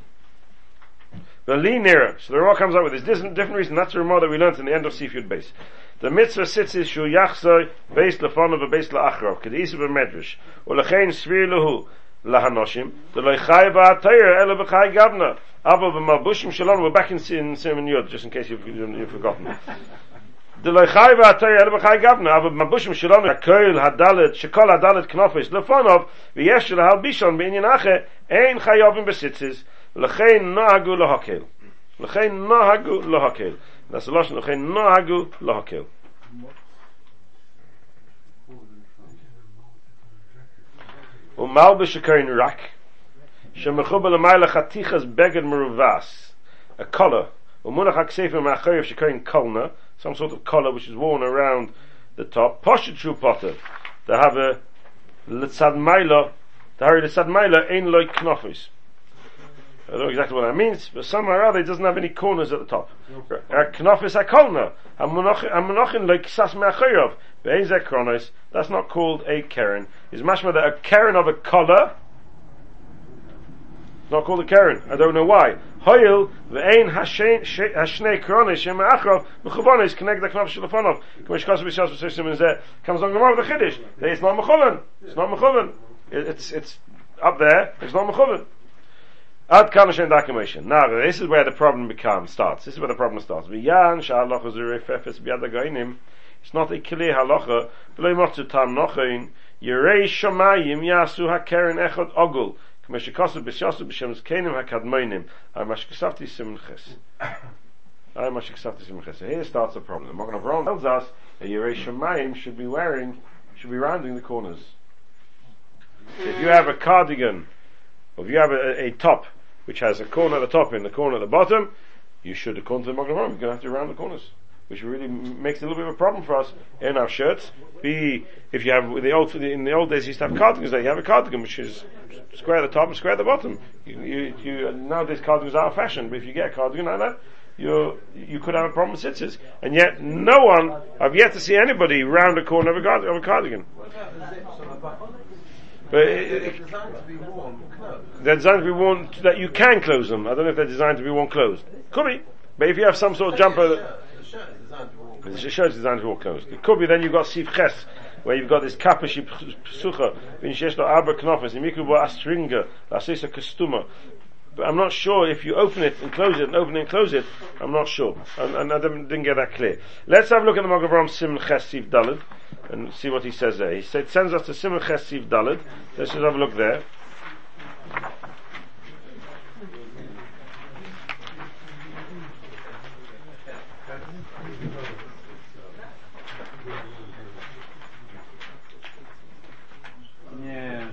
The linear, so the Ramah comes out with this different, different reason. That's the Ramah that we learned in the end of Seafood Base. The mitzvah sits is shu yachzoi lefonav ve beis laachrov kedisa b'medrash ulechein svir lehu lahanoshim the loichai v'atayr ele b'chai gavna. Ava b'malbushim shalom we're back in in Yod just in case you've, you've forgotten. The loichai v'atayr ele b'chai gavna. Ava b'malbushim shalom hakoil hadalet shekol hadalet knofis lefonav v'yesh lahal bishon b'inyan ache ein chayovim b'sitzis L'chein nohagu lohakel. L'chein nohagu lohakel. That's the Lashon. L'chein nohagu lohakel. Umalbish akain rak. Shemachub alamayla chatichas beged meruvas. A collar. Umunach haksefer ma'achayev shekain. Some sort of collar which is worn around the top. Poshet true potter. They have a letzad maila. They have a letzad maila ein loy knofis. I don't know exactly what that means, but somehow or other it doesn't have any corners at the top. Knofis akolna, hamonochin like sas me'achayov, be'ezek kronos, that's not called a keren. Is mashma that a keren of a collar, It's not called a Karen. I don't know why. Hoyel ve'ein hashnei kronish shem achrav mechubonis connect the knop shelafonov. Kamish kasu b'shas b'sishim is there. Comes on Gemara with the Chiddush. It's not mechuven. It's not mechuven. It's, it's up there. It's not mechuven. Ad kamashen dakamoshen. Now, this is where the problem becomes, starts. This is where the problem starts. It's not a clear halacha. Here starts the problem. The Magen Avraham tells us that Yerei Shemayim should be wearing, should be rounding the corners. If you have a cardigan, if you have a, a top, which has a corner at the top and a corner at the bottom, you should, according to the Magen you're going to have to round the corners which really makes a little bit of a problem for us in our shirts. If you have the old in the old days, you used to have cardigans. There, you have a cardigan which is square at the top and square at the bottom. You, you, you nowadays cardigans are fashion, but if you get a cardigan like that, you you could have a problem with sitters. And yet, no one I've yet to see anybody round a corner of a, of a cardigan. But They're designed to be worn closed. they're designed to be worn that you can close them. I don't know if they're designed to be worn closed. Could be. But if you have some sort of jumper. The shirt, the shirt is designed to be worn The shirt is designed to walk closed. It could be then you've got Sif Ches, where you've got this kapish psucha, when shesh lo arba knofes, and mikru bo astringa, lasisa kastuma. But I'm not sure if you open it and close it and open it and close it, I'm not sure. And, and I didn't, didn't get that clear. Let's have a look at the Magavram Simen Ches Sif Dalid and see what he says there. He said, sends us to Simen Ches Sif Dalid. Let's just have a look there. Yeah.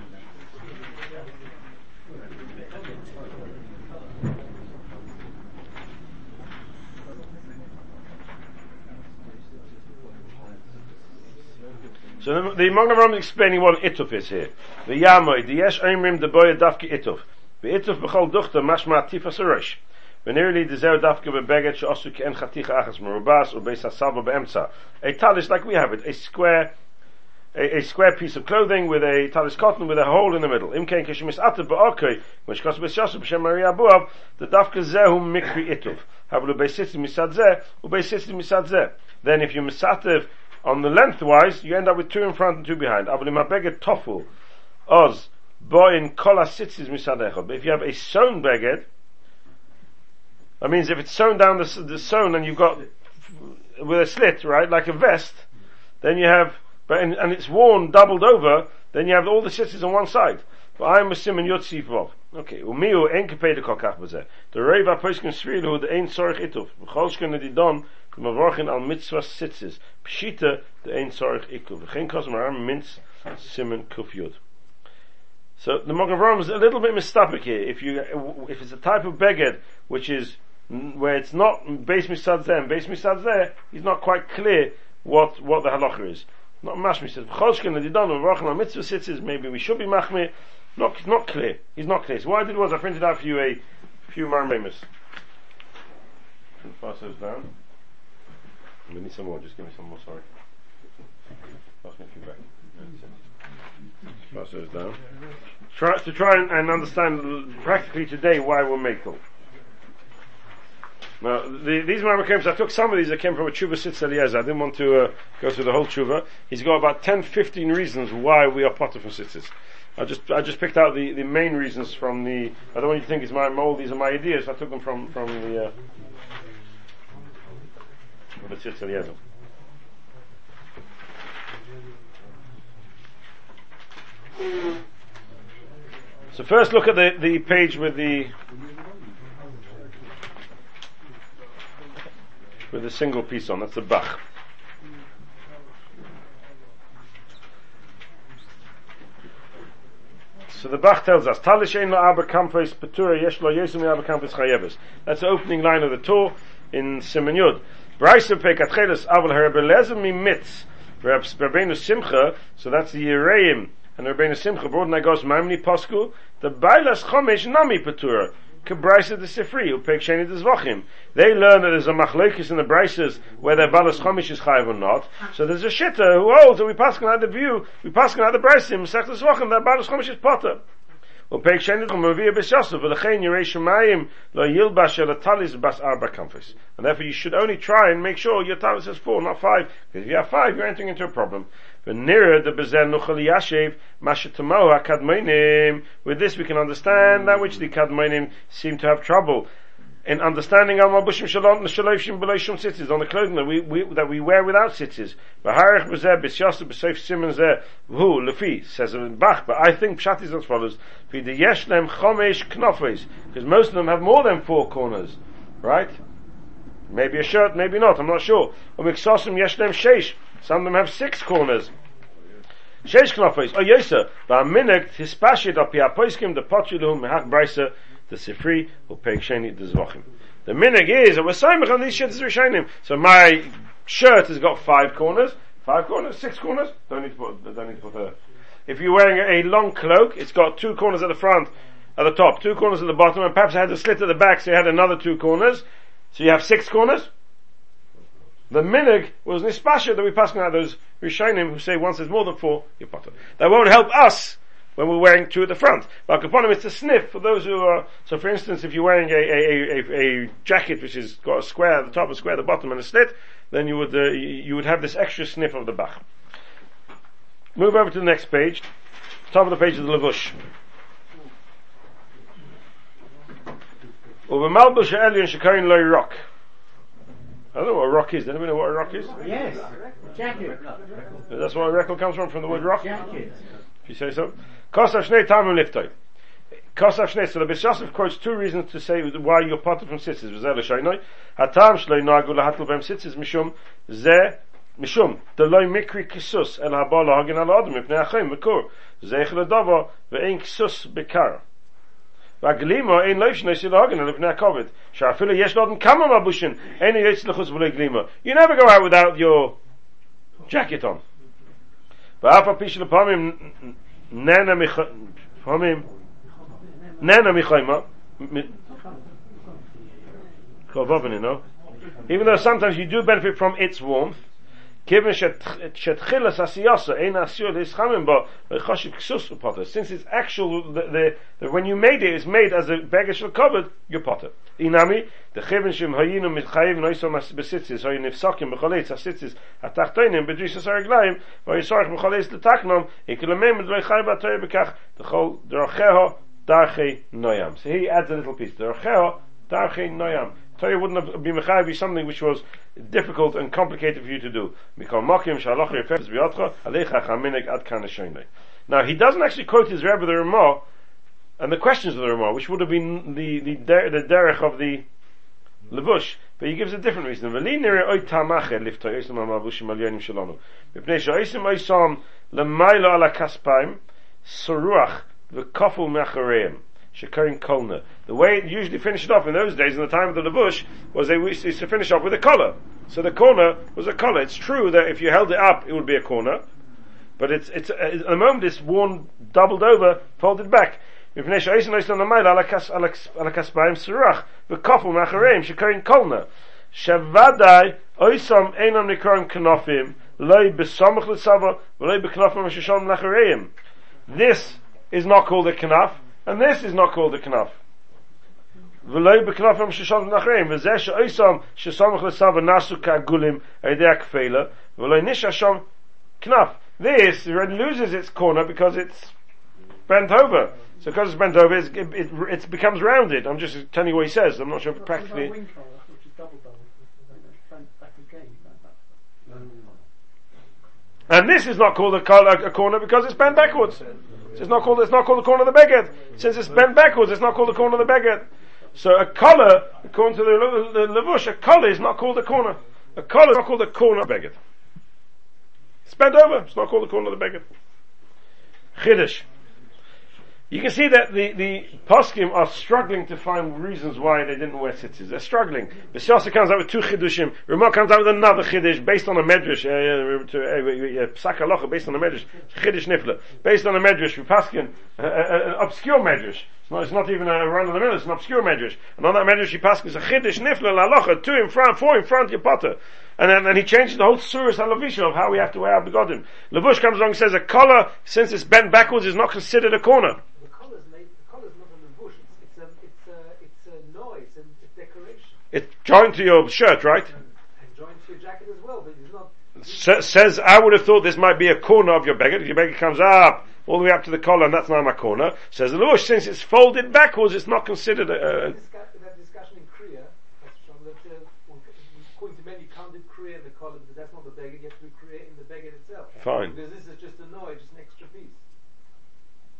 So the, the Magen is explaining what ituf is here. The yamoy, the yesh oimrim the boy dafki ituf. The ituf b'chol duchta mashma tifas arosh. Venerally the zeh dafki bebeget she'osu ke'en chaticha achas merubas or beis hasava be'emtza. A talis like we have it, a square a, a square piece of clothing with a talis cotton with a hole in the middle. Im kein kishimis atab ba'okei, which kos b'shoshu b'shem Maria Abuav, the dafka zehu mikri ituf. Havlu beisitzim misad zeh, u beisitzim misad zeh. Then if you misatev on the lengthwise, you end up with two in front and two behind. Tofu, oz, boin kola sitzis misadecha. But if you have a sewn beged, that means if it's sewn down the, the sewn and you've got with a slit, right, like a vest, then you have, but and, and it's worn doubled over, then you have all the sitters on one side. But I'm a simon yotzif vov. Okay, umiu en kepede kokach bezeh. The reiva poisken svilu the ein sorg ituf. V'cholshken di don, mavorchen al mitzvah sitzes. Pshita the ein simon kuf yud. So the is a little bit mistapik here. If you, if it's a type of beged which is where it's not base misad there and base misad there, he's not quite clear what what the halacha is. Not mashmi says v'cholshken di don mavorchen al mitzvah sitzes. Maybe we should be machmir. Not not clear. He's not clear. So what I did was I printed out for you a few marmamus. Pass those down. We need some more. Just give me some more. Sorry. Pass me a few back. Pass those down. Try to try and, and understand practically today why we're makel. Now, the, these Marmakaim, I took some of these that came from a Tshuva Sitz. I didn't want to uh, go through the whole Tshuva. He's got about 10, 15 reasons why we are potter from Sitzes. I just I just picked out the, the main reasons from the. I don't want you to think it's my all these are my ideas. I took them from from the. Uh, the Tzitz Eliezer. So first look at the, the page with the with the single piece on. That's the Bach. So the Bach tells us, Talishein lo aber kampes petura yesh lo yesum aber kampes. That's the opening line of the Torah in Simen Yud. Braisa pekatcheles aval herbelezem mi mitz. Rabbeinu Simcha, so that's the Yereim, and Rabbeinu Simcha brought the Bailas Chomesh Nami Petura. The Sifri, sheni the Zvachim. They learn that there's a machlekes in the Braises where their balas chomish is chayiv or not. So there's a shitta who holds that we pass out the view, we pass out the Braisim, sech the Zvachim, that balas chomish is potter. ופרק שני הוא מביא בשוסף, ולכן ירא שמיים לא ילבש אלא טליס בס ארבע כנפס. And therefore you should only try and make sure your talis is four, not five. Because if you have five, you're entering into a problem. ונראה דבזה נוכל ישב מה שתמהו הקדמיינים. With this we can understand that which the kadmainim seem to have trouble in understanding our mabushim shalom shaloshim below shum cities on the clothing that we, we that we wear without cities. B'seif lefi says in Bach, but I think pshat is as follows: V'de yesh lem chomesh knofes because most of them have more than four corners, right? Maybe a shirt, maybe not. I'm not sure. Or miksosim yesh lem sheish. Some of them have six corners. Sheish knofes. Oh yesa. V'aminek hispashit api apoiskim mehak the Sifri, or Peg Sheni, the Zvachim. The minig is that we're saying on these shirts Rishonim. So my shirt has got five corners, five corners, six corners. Don't need to put, don't need to put a. If you're wearing a long cloak, it's got two corners at the front, at the top, two corners at the bottom, and perhaps it had a slit at the back, so you had another two corners. So you have six corners. The minig was nispasha that we pass out those Rishonim who say once there's more than four, you potter. That won't help us when we're wearing two at the front. But kaponim, it's a sniff for those who are, so for instance, if you're wearing a, a, a, a jacket which is got a square, the top, a square, the bottom, and a slit, then you would, uh, you would have this extra sniff of the Bach. Move over to the next page. Top of the page is the Levush. Ubemalbush Elion Shekarin Loy Rock. I don't know what a rock is. Does anybody know what a rock is? Yes, jacket. That's where record comes from, from the word rock? Jacket. You say so? Kosar shnei tamim liftoi. Kosar shnei. So the Bes Yosef quotes two reasons to say why you're parted from sitters. V'zeh l'shaynoi. Hatam shloi nagu lahatl b'em sitters mishum zeh משום דלוי מקרי כיסוס אלא הבא להגן על האדם מפני החיים מקור זכר לדבו ואין כיסוס בקר והגלימו אין לב שני של ההגן על פני הכובד שאפילו יש לאדם כמה מבושים אין יועץ לחוץ ולא גלימו you never go out without your jacket on ואף על פי שלפעמים נהנה לפעמים נהנה מחיימה even though sometimes you do benefit from its warmth since it's actual the, the, the, when you made it it's made as a baggage covered you potter. Inami the chivin shem hayinu mitchayiv noisom besitzis hoyin nifsakim b'choleitz asitzis atachtoinim bedrisas araglayim v'yisarach b'choleitz letaknom ikilamem chay b'atoy b'kach the chol d'rocheho darche noyam. So he adds a little piece d'rocheho darche noyam Torah wouldn't have been mechayiv be something which was difficult and complicated for you to do. Now he doesn't actually quote his Rebbe the Ramah and the questions of the Ramah, which would have been the the, der, the derech of the levush, but he gives a different reason. V'koful mechareim. Shekarin Kolna. The way it usually finished off in those days, in the time of the Levush, was they used to finish off with a collar. So the corner was a collar. It's true that if you held it up, it would be a corner, but it's, it's, at the moment it's worn, doubled over, folded back. מפני שהאיסן לא יסתן למעלה על הכספיים סרח וכופל מאחריהם שקוראים קולנה שוודאי אויסם אינם נקראים כנופים לא בסמך לצבא ולא בכנופים ששום לאחריהם This is not called a knaf and this is not called a knaf. ולא בכנפים ששום נחרים, וזה שאיסם שסומך לסב נסו כעגולים על ידי הכפלה, ולא נישה שם knaf. This already loses its corner because it's bent over. So because it's bent over, it, it, it becomes rounded. I'm just telling you what he says. I'm not sure if practically. And this is not called a, a corner because it's bent backwards. It's not called, it's not called the corner of the beged. Since it's bent backwards, it's not called the corner of the beged. So a collar, according to the, the, the levush, a collar is not called a corner. A collar is not called a corner of the beged. It's bent over, it's not called the corner of the beged. Chiddush. You can see that the, the poskim are struggling to find reasons why they didn't wear tzitzis. They're struggling. The Bishasa comes out with two chidushim. Ramah comes out with another chiddush based on a medrash. Uh, to, uh, uh, based on a medrash. Chiddush nifla. Based on a medrash. We paskin uh, uh, an obscure medrash. It's not, it's not even a run of the mill. It's an obscure medrash. And on that medrash, he paskins a chiddush nifla lalocha. Two in front, four in front, your potter. And then, and he changes the whole surah halavisha of how we have to wear our begodim. Levush comes along and says a collar, since it's bent backwards, is not considered a corner. Joined to your shirt, right? And joined to your jacket as well, but it's not. Sa- says, I would have thought this might be a corner of your beggar. Your beggar comes up all the way up to the collar, and that's not my corner. Says the Lush, since it's folded backwards, it's not considered a, a that discussion in Kriya, that's from that, uh, according to many, you can't do Kriya in the collar, because that's not the beggar, you have to do Kriya in the beggar itself. Fine. Because this is just a noise, just an extra piece.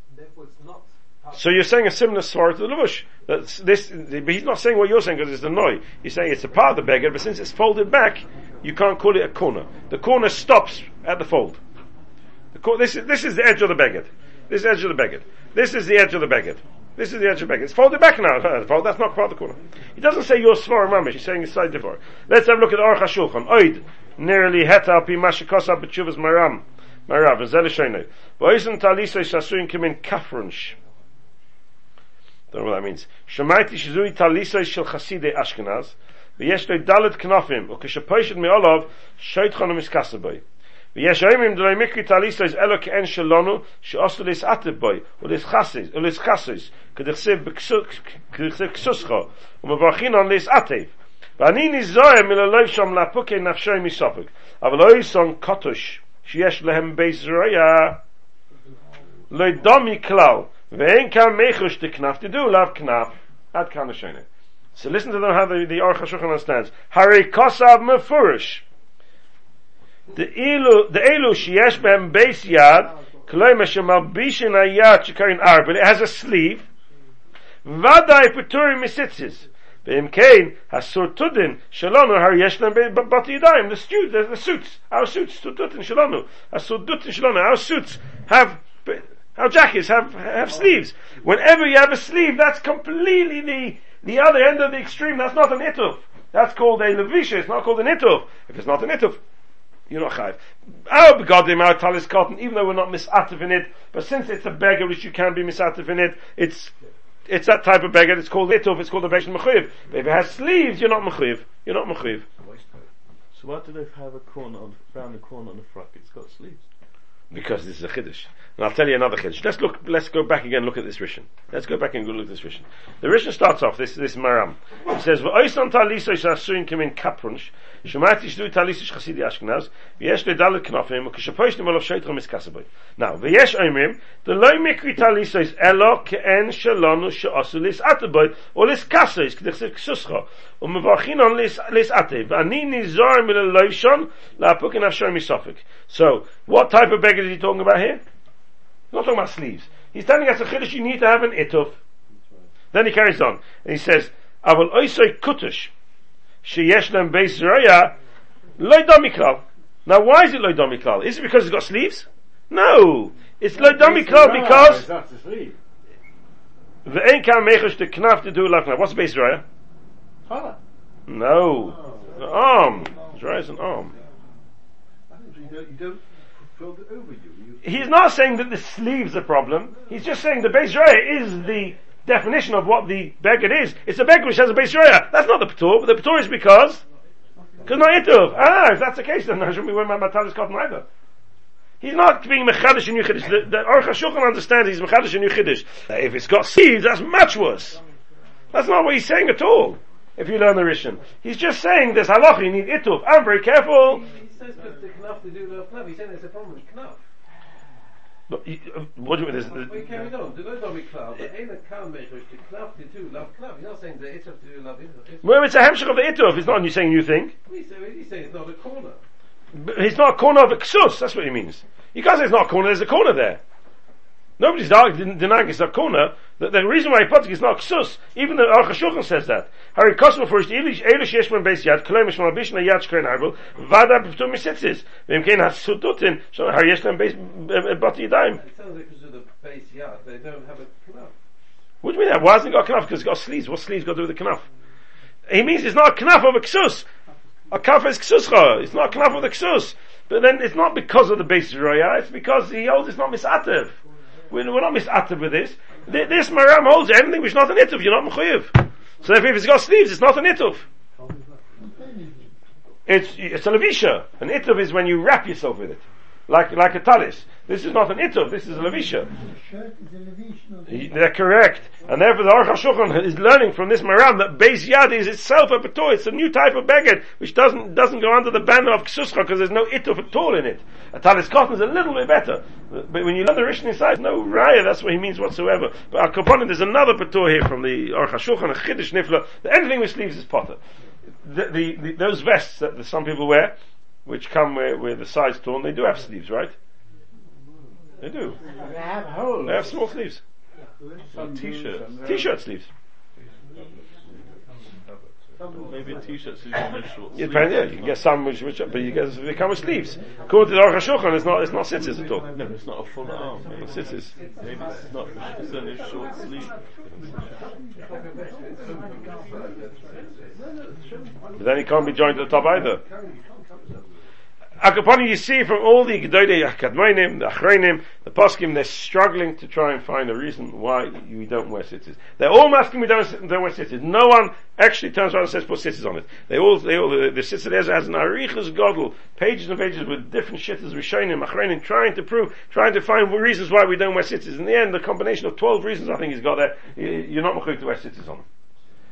And therefore it's not part So you're saying a similar story to the Levush. This, but he's not saying what you're saying because it's the noi. He's saying it's a part of the beggar, but since it's folded back, you can't call it a corner. The corner stops at the fold. The cor- this is this is the edge of the beggar. This is the edge of the beggar. This is the edge of the beggar. This is the edge of the beggar. It's folded back now. Uh, That's not part of the corner. He doesn't say your svar mamish. He's saying it's side differ. Let's have a look at Aruch HaShulchan. Oid nearly heta al pi mashikosa b'tshuvas maram. Marav, l'shoinei. V'oisen talisoi shasuin kimin kafrunsh Don't know what that means. שמעתי שזוהי טליסוי של חסידי אשכנז, ויש לו דלת כנפים, וכשפוישת מעולב, שויטחון ומסכסה בוי. ויש אומרים דלוי מקרי טליסויס אלו כאין שלנו, שעשו להסעטב בוי, ולהסחסויס, כדכסיב כסוסכו, ומברכינון להסעטב. ואני נזוהר מללוי שם לאפוקי נפשוי מסופק, אבל לא יסון קוטוש, שיש להם בייס רויה, לא דומי כלל, Ve'en kan mechush de knaf to do lav knaf ad kan shene. So listen to them how the, the Aruch HaShulchan understands. Hari kosav mefurish. The elu, the elu sheyesh behem beis yad, kloi meshem albishin ayat shekarin ar, but it has a sleeve. Vadai peturim misitzis. Ve'im kein, hasur tudin, shalonu har yeshlem bat yidayim. The suits, the suits, our suits, tudin shalonu, hasur tudin shalonu, our suits have our jackets have, have sleeves. Whenever you have a sleeve, that's completely the, the other end of the extreme, that's not an ituf. That's called a levisha, it's not called an ituf. If it's not an ituf, you're not chayiv. Our begodim, our talis cotton, even though we're not misatif in it, but since it's a beggar which you can't be misatif in it, it's, it's that type of beggar, it's called ituf, it's called a beggar mechuyev. But if it has sleeves, you're not mechuyev. You're not mechuyev. So why do they have a corner on, round the corner on the frock? It's got sleeves. Because this is a chiddush. And I'll tell you another chiddush. Let's look, let's go back again look at this Rishon. Let's go back and go look at this Rishon. The Rishon starts off, this, this Maram. It says, V'oisan taliso shasuin kimin kaprunsh, שמעתי שדוי תליסי של חסידי אשכנז, ויש לי דלת כנפים, וכשפוישתם עליו שייטרו מסכסבוי. Now, ויש אומרים, דלוי מקרי תליסויס, אלו כאין שלנו שעשו לסעטבוי, או לסכסויס, כדי שזה כסוסכו, ומברכינון לסעטב, ואני נזור מללוישון, להפוק נפשו מסופק. So, what type of beggar is he talking about here? He's not talking about sleeves. He's telling us a chiddush you need to have an ituf. Then he carries on, and he says, אבל oisoi kutush, she lem beis roya loidomikal. Now, why is it loidomikal? Is it because it's got sleeves? No, it's no, loidomikal because the ein kam mechesh the knaf to do lafna. What's beis roya? No, oh, the arm. Roya is an arm. You don't, you He's not saying that the sleeve's a problem. He's just saying the base raya is the definition of what the beggar is. It's a beggar which has a base zraya. That's not the patur, but the patur is because because not ituv. Ah, if that's the case, then I shouldn't be wearing my matalis cotton either. He's not being mechadish in Yuchiddish. The, the Aruch HaShulchan understands he's mechadish in Yuchiddish. If it's got seeds, that's much worse. That's not what he's saying at all. If you learn the Rishon, he's just saying this halacha. You need ituv. I'm very careful. He says that the knaf do knaf. He's saying there's a problem with knaf. But uh, what do you mean? Well, There's, carry on. The Lord be cloud. The ain't a calm measure. The knaf to do love knaf. He's not saying that it's to do love well, it's a hemshech of the ituv. It's not you saying you think. He's saying he's saying it's not a corner. But It's not a corner of a ksus. That's what he means. You can't say it's not a corner. There's a corner there. Nobody's denying it's a corner. The, the reason why he puts it is not ksus. Even the Aruch HaShulchan says that. Harry Kosmo first, Elish Elish Yeshman Beis Yad, Kolem Yeshman Abishna Yad Shkrein Arbel, Vada B'ftum Misitzis, Vim Kein HaSudutin, so Harry Yeshman Beis uh, Bati Yadayim. It sounds like because of the base yard, they don't have a knaf. What do you mean that? Why hasn't it got a knaf? Because it's got sleeves. What sleeves got to do with the knaf? He means it's not a knaf of a ksus. A knaf is ksuscha. It's not a knaf of the ksus. But then it's not because of the base roya. It's because he holds it's not misativ. We're, not misativ with this. This maram holds anything which is not an ituv. You're not mechuyev. So if it's got sleeves, it's not an ituv. It's it's a levisha. An ituv is when you wrap yourself with it. like, like a talis. This is not an itov, this is a levisha. He- They're correct. And therefore the Aruch HaShulchan is learning from this Maram that Beis Yad is itself a betor. It's a new type of beged, which doesn't, doesn't go under the banner of Ksuscha because there's no itov at all in it. A talis cotton is a little bit better. But when you learn the Rishon inside, no raya, that's what he means whatsoever. But Al Kaponim, there's another betor here from the Aruch HaShulchan, a Chiddush Nifla, anything with sleeves is potter. The, the, the, those vests that the, some people wear, which come where, where the sides torn, they do have sleeves, right? They do. They have holes. They have small sleeves. Like t-shirts. T-shirt sleeves. Maybe a t-shirt so you short Yeah, sleeves. depends, yeah, you can get some which, which but you get they come with sleeves. According to the Aruch HaShulchan, it's not it's not sitters at all. No, it's not a full arm. Maybe It's sitters. Maybe it's not. It's only a short sleeve. But then he can't be joined at the top either. Akapani, you see from all the Gedolei Akadmoinim, the Achreinim, the Poskim, they're struggling to try and find a reason why we don't wear sitters. They're all asking we don't, don't wear sitters. No one actually turns around and says put sitters on it. They all, they all, the, the has an Arichas Godel, pages and pages with different shitters, Rishonim, Achreinim, trying to prove, trying to find reasons why we don't wear sitters. In the end, the combination of 12 reasons I think he's got there, you- you're not going to wear sitters on them.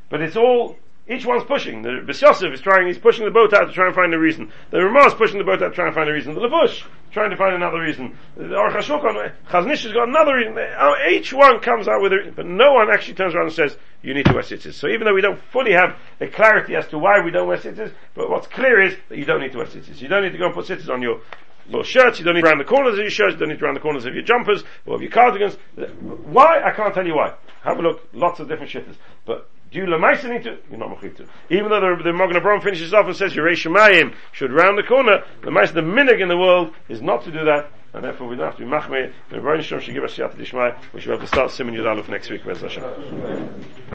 But it's all, each one's pushing. The Bes is trying, he's pushing the boat out to try and find a reason. The Ramah is pushing the boat out to try and find a reason. The Levush, trying to find another reason. The HaShulchan, Chaznish has got another reason. Uh, Each one comes out with a, reason, but no one actually turns around and says, you need to wear sitters. So even though we don't fully have a clarity as to why we don't wear sitters, but what's clear is that you don't need to wear sitters. You don't need to go and put sitters on your your shirts, you don't need to round the corners of your shirts, you don't need to round the corners of your jumpers or of your cardigans. Why? I can't tell you why. Have a look, lots of different shitters. But do you lemaisa need to? You're not machit to. Even though the, the Magen Avraham finishes off and says Yerei Shemayim should round the corner, lemaisa the minig in the world is not to do that, and therefore we don't have to be machmir. The Rebbeinu should give us siyata dishmai. We should have to start Simen Yud next week. Hashem.